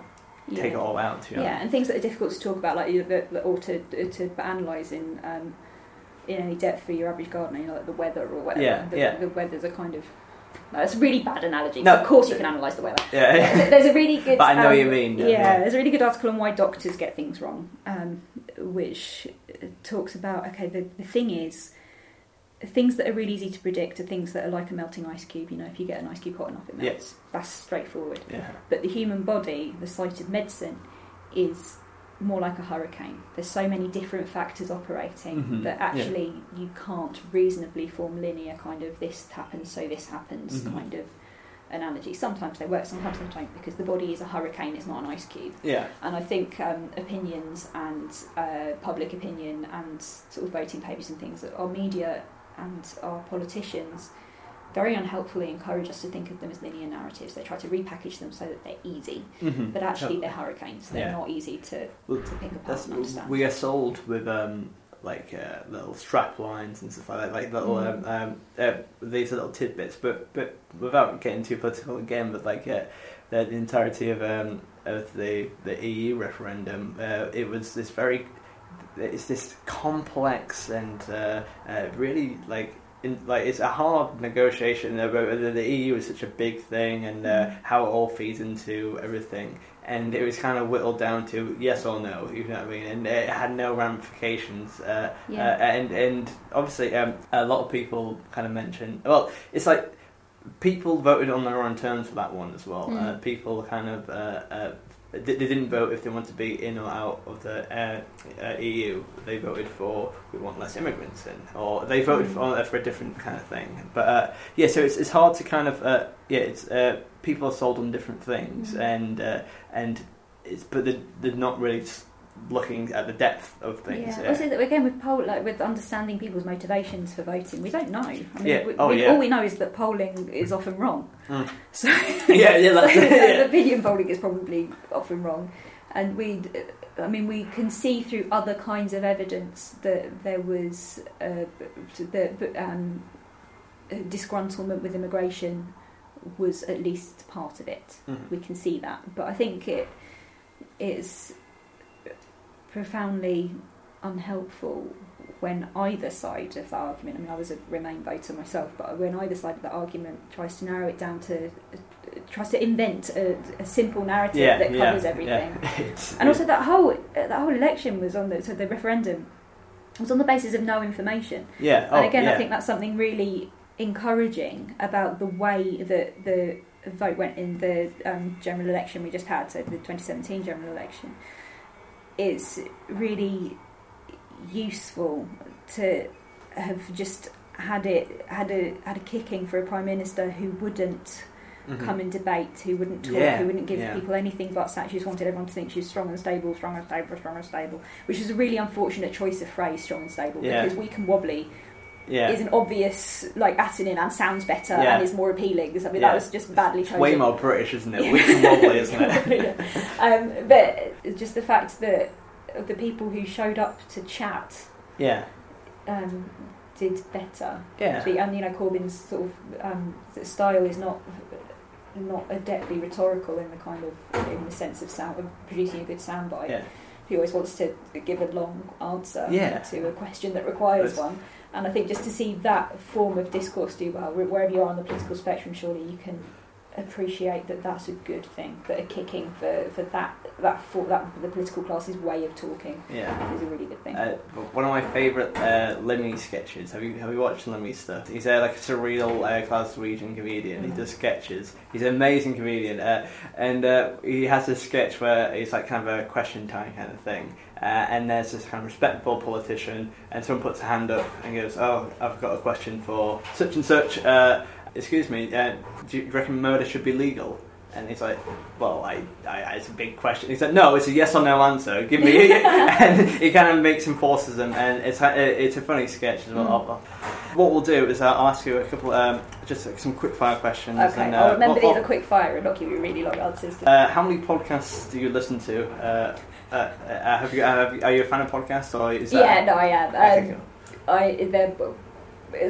take it all out. You know? Yeah, and things that are difficult to talk about, like you- that, that- or to to analyse in um, in any depth for your average gardener, you know, like the weather or whatever. Yeah, the, yeah. the weather's a kind of. No, it's a really bad analogy. No. of course, you can analyse the weather. Yeah. There's a really good. But I know um, what you mean, Yeah, yeah, yeah. there's a really good article on why doctors get things wrong, um, which uh, talks about okay. The, the thing is, things that are really easy to predict are things that are like a melting ice cube. You know, if you get an ice cube hot enough, it melts. Yes. That's straightforward. Yeah. But the human body, the site of medicine, is more like a hurricane. There's so many different factors operating mm-hmm. that actually yeah. you can't reasonably form linear kind of this happens, so this happens mm-hmm. kind of analogy. Sometimes they work, sometimes they don't, because the body is a hurricane, it's not an ice cube. Yeah. And I think um, opinions and uh, public opinion and sort of voting papers and things, our media and our politicians very unhelpfully encourage us to think of them as linear narratives. They try to repackage them so that they're easy, mm-hmm. but actually they're hurricanes. They're yeah. not easy to, well, to pick apart and understand. We are sold with um, like uh, little strap lines and stuff like that, like little mm. um, um, uh, these little tidbits. But but without getting too political again, but like uh, the, the, entirety of um, of the the EU referendum, uh, it was this very it's this complex and uh, uh, really like in, like it's a hard negotiation about whether the EU is such a big thing and uh, mm. how it all feeds into everything. And it was kind of whittled down to yes or no, you know what I mean? And it had no ramifications. Uh, yeah. uh, and and obviously, um, a lot of people kind of mentioned. Well, it's like people voted on their own terms for that one as well. Mm. Uh, people kind of uh, uh, they, didn't vote if they want to be in or out of the uh, uh, EU. They voted for we want less immigrants in, or they voted for, uh, for a different kind of thing. But uh, yeah, so it's it's hard to kind of uh, yeah, it's uh, people are sold on different things, mm-hmm. and and it's but they're, they're not really looking at the depth of things. Yeah. yeah. Also, that again with poll, like with understanding people's motivations for voting, we don't know. I mean, yeah. We, oh, we, yeah. all we know is that polling is often wrong. Mm. So yeah, yeah, that's so, yeah. opinion polling is probably often wrong, and we. I mean, we can see through other kinds of evidence that there was uh, the um, disgruntlement with immigration was at least part of it. Mm-hmm. We can see that, but I think it is profoundly unhelpful when either side of the argument, I mean, I was a Remain voter myself, but when either side of the argument tries to narrow it down to, uh, tries to invent a, a simple narrative yeah, that covers yeah, everything, yeah. and also that whole uh, that whole election was on the so the referendum was on the basis of no information. Yeah, oh, and again, yeah. I think that's something really encouraging about the way that the vote went in the um, general election we just had, so the 2017 general election it's really useful to have just had it had a had a kicking for a prime minister who wouldn't mm-hmm. come and debate, who wouldn't talk, yeah, who wouldn't give yeah. people anything but that. She just wanted everyone to think she's strong and stable, strong and stable, strong and stable, which is a really unfortunate choice of phrase, strong and stable, yeah. because weak and wobbly yeah. is an obvious like in and sounds better yeah. and is more appealing. I mean, yeah. that was just badly chosen. Way more British, isn't it? Weak and wobbly, isn't it? um, but just the fact that the people who showed up to chat, yeah, um, did better. Yeah, and you know Corbyn's sort of um, style is not not adeptly rhetorical in the kind of in the sense of sound of producing a good soundbite. Yeah. He always wants to give a long answer yeah. to a question that requires That's, one. And I think just to see that form of discourse do well, wherever you are on the political spectrum, surely you can appreciate that that's a good thing. That a kicking for, for that that for that the political class's way of talking yeah. is a really good thing. Uh, one of my favourite uh, Limmy sketches. Have you have you watched Limmy stuff? He's uh, like a surreal uh, Glaswegian comedian. Mm-hmm. He does sketches. He's an amazing comedian, uh, and uh, he has a sketch where it's like kind of a question time kind of thing. Uh, and there's this kind of respectful politician, and someone puts a hand up and goes, "Oh, I've got a question for such and such." Excuse me, uh, do you reckon murder should be legal? And he's like, well, I, I, it's a big question. He said, no, it's a yes or no answer. Give me, and he kind of makes him forces them, and it's it's a funny sketch as well. Mm. What we'll do is I'll ask you a couple, um, just some quick fire questions. Okay, and, uh, I'll remember these are quick fire and not give you really long answers. Uh, how many podcasts do you listen to? Uh, uh, uh have you, have you, are you a fan of podcasts, or is that? Yeah, no, I am. Um, I they're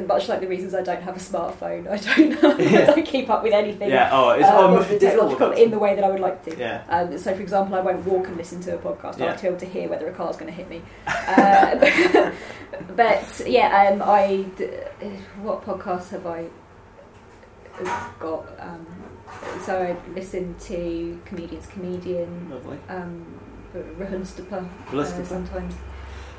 much like the reasons I don't have a smartphone, I don't, I don't keep up with anything. Yeah, oh, it's uh, technological in the way that I would like to. Yeah. Um, so, for example, I won't walk and listen to a podcast. Yeah. I like to be able to hear whether a car's going to hit me. Uh, but yeah, um, I what podcasts have I got? Um, so I listen to comedians, comedian, lovely, um, Stapa, uh, sometimes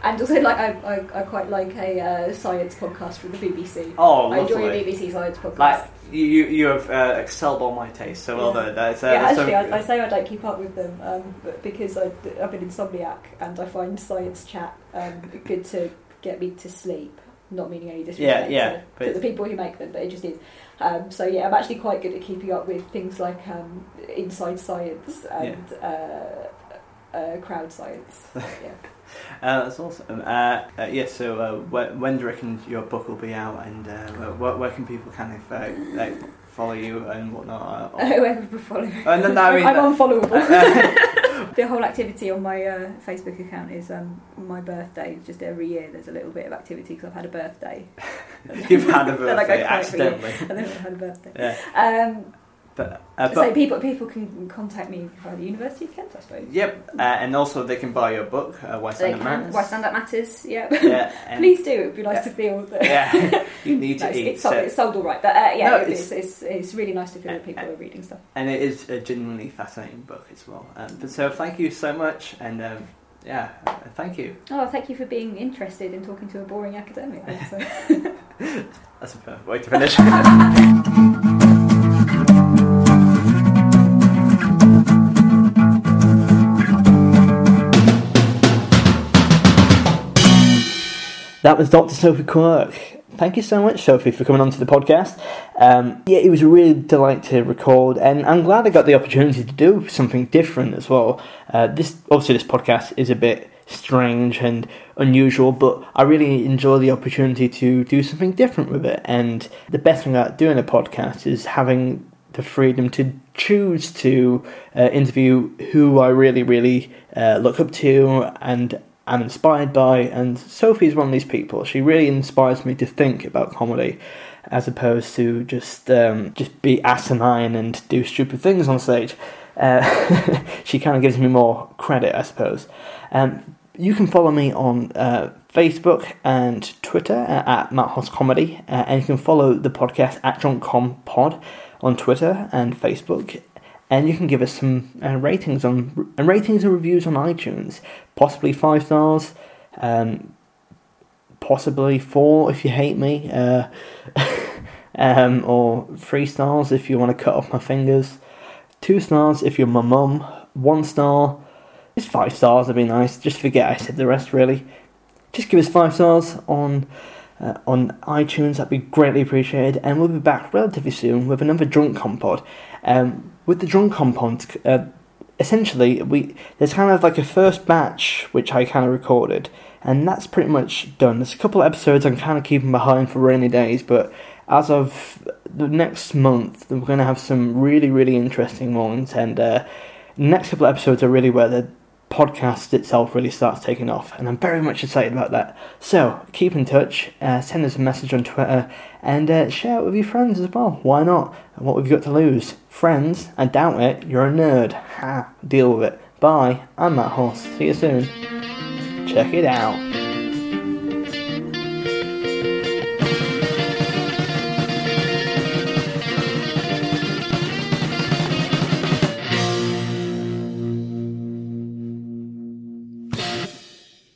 and also like I, I, I quite like a uh, science podcast from the BBC. Oh, I enjoy a BBC science podcast. Like you, you have uh, excelled all my taste so well. Yeah. That's, uh, yeah, actually, I, I, say I don't keep up with them um, because I, I've been insomniac and I find science chat um, good to get me to sleep. Not meaning any disrespect yeah, yeah, to, to the people who make them, but it just is. Um, so yeah, I'm actually quite good at keeping up with things like um, inside science and yeah. uh, uh, crowd science. Yeah. Uh, that's awesome. Uh, uh, yeah, so uh, when, when do you reckon your book will be out, and uh, where, where, can people kind of uh, like follow you and whatnot? Or... Whoever follow. Uh, no, no, I mean, I'm unfollowable. the whole activity on my Facebook account is um, my birthday. Just every year, there's a little bit of activity because I've had a birthday. You've had a birthday accidentally. And then I've had a birthday. Yeah. Um, but, uh, but so people people can contact me via the University of Kent, I suppose. Yep, uh, and also they can buy your book, uh, Why Stand Up Matters. Why Stand Up Matters. Yep. Yeah. Please do. It'd be nice yeah. to feel that. Yeah. you need no, to eat. It's sold, so. it's sold all right, but uh, yeah, no, it's, it's, it's, really nice to feel that people are reading stuff. And it is a genuinely fascinating book as well. Um, but so thank you so much, and. Um, yeah, thank you. Oh, thank you for being interested in talking to a boring academic. So. That's a perfect way to finish. That was Dr. Sophie Quirk. Thank you so much, Sophie, for coming on to the podcast. Um, yeah, it was a real delight to record, and I'm glad I got the opportunity to do something different as well. Uh, this obviously this podcast is a bit strange and unusual, but I really enjoy the opportunity to do something different with it. And the best thing about doing a podcast is having the freedom to choose to uh, interview who I really, really uh, look up to and am inspired by, and Sophie is one of these people. She really inspires me to think about comedy, as opposed to just um, just be asinine and do stupid things on stage. Uh, she kind of gives me more credit, I suppose. Um, you can follow me on uh, Facebook and Twitter uh, at Matt Hoss Comedy, uh, and you can follow the podcast at JunkCom Pod on Twitter and Facebook and you can give us some uh, ratings on and ratings and reviews on iTunes, possibly five stars, um, possibly four if you hate me, uh, um, or three stars if you want to cut off my fingers, two stars if you're my mum, one star, just five stars would be nice. Just forget I said the rest really. Just give us five stars on. Uh, on iTunes, that'd be greatly appreciated, and we'll be back relatively soon with another drunk compod. Um, with the drum compound, uh, essentially we there's kind of like a first batch which I kind of recorded, and that's pretty much done. There's a couple of episodes I'm kind of keeping behind for rainy days, but as of the next month, we're going to have some really really interesting ones, and uh, the next couple of episodes are really where the podcast itself really starts taking off, and I'm very much excited about that. So keep in touch, uh, send us a message on Twitter, and uh, share it with your friends as well. Why not? What we've got to lose? Friends? I doubt it. You're a nerd. Ha! Deal with it. Bye. I'm Matt Hoss. See you soon. Check it out.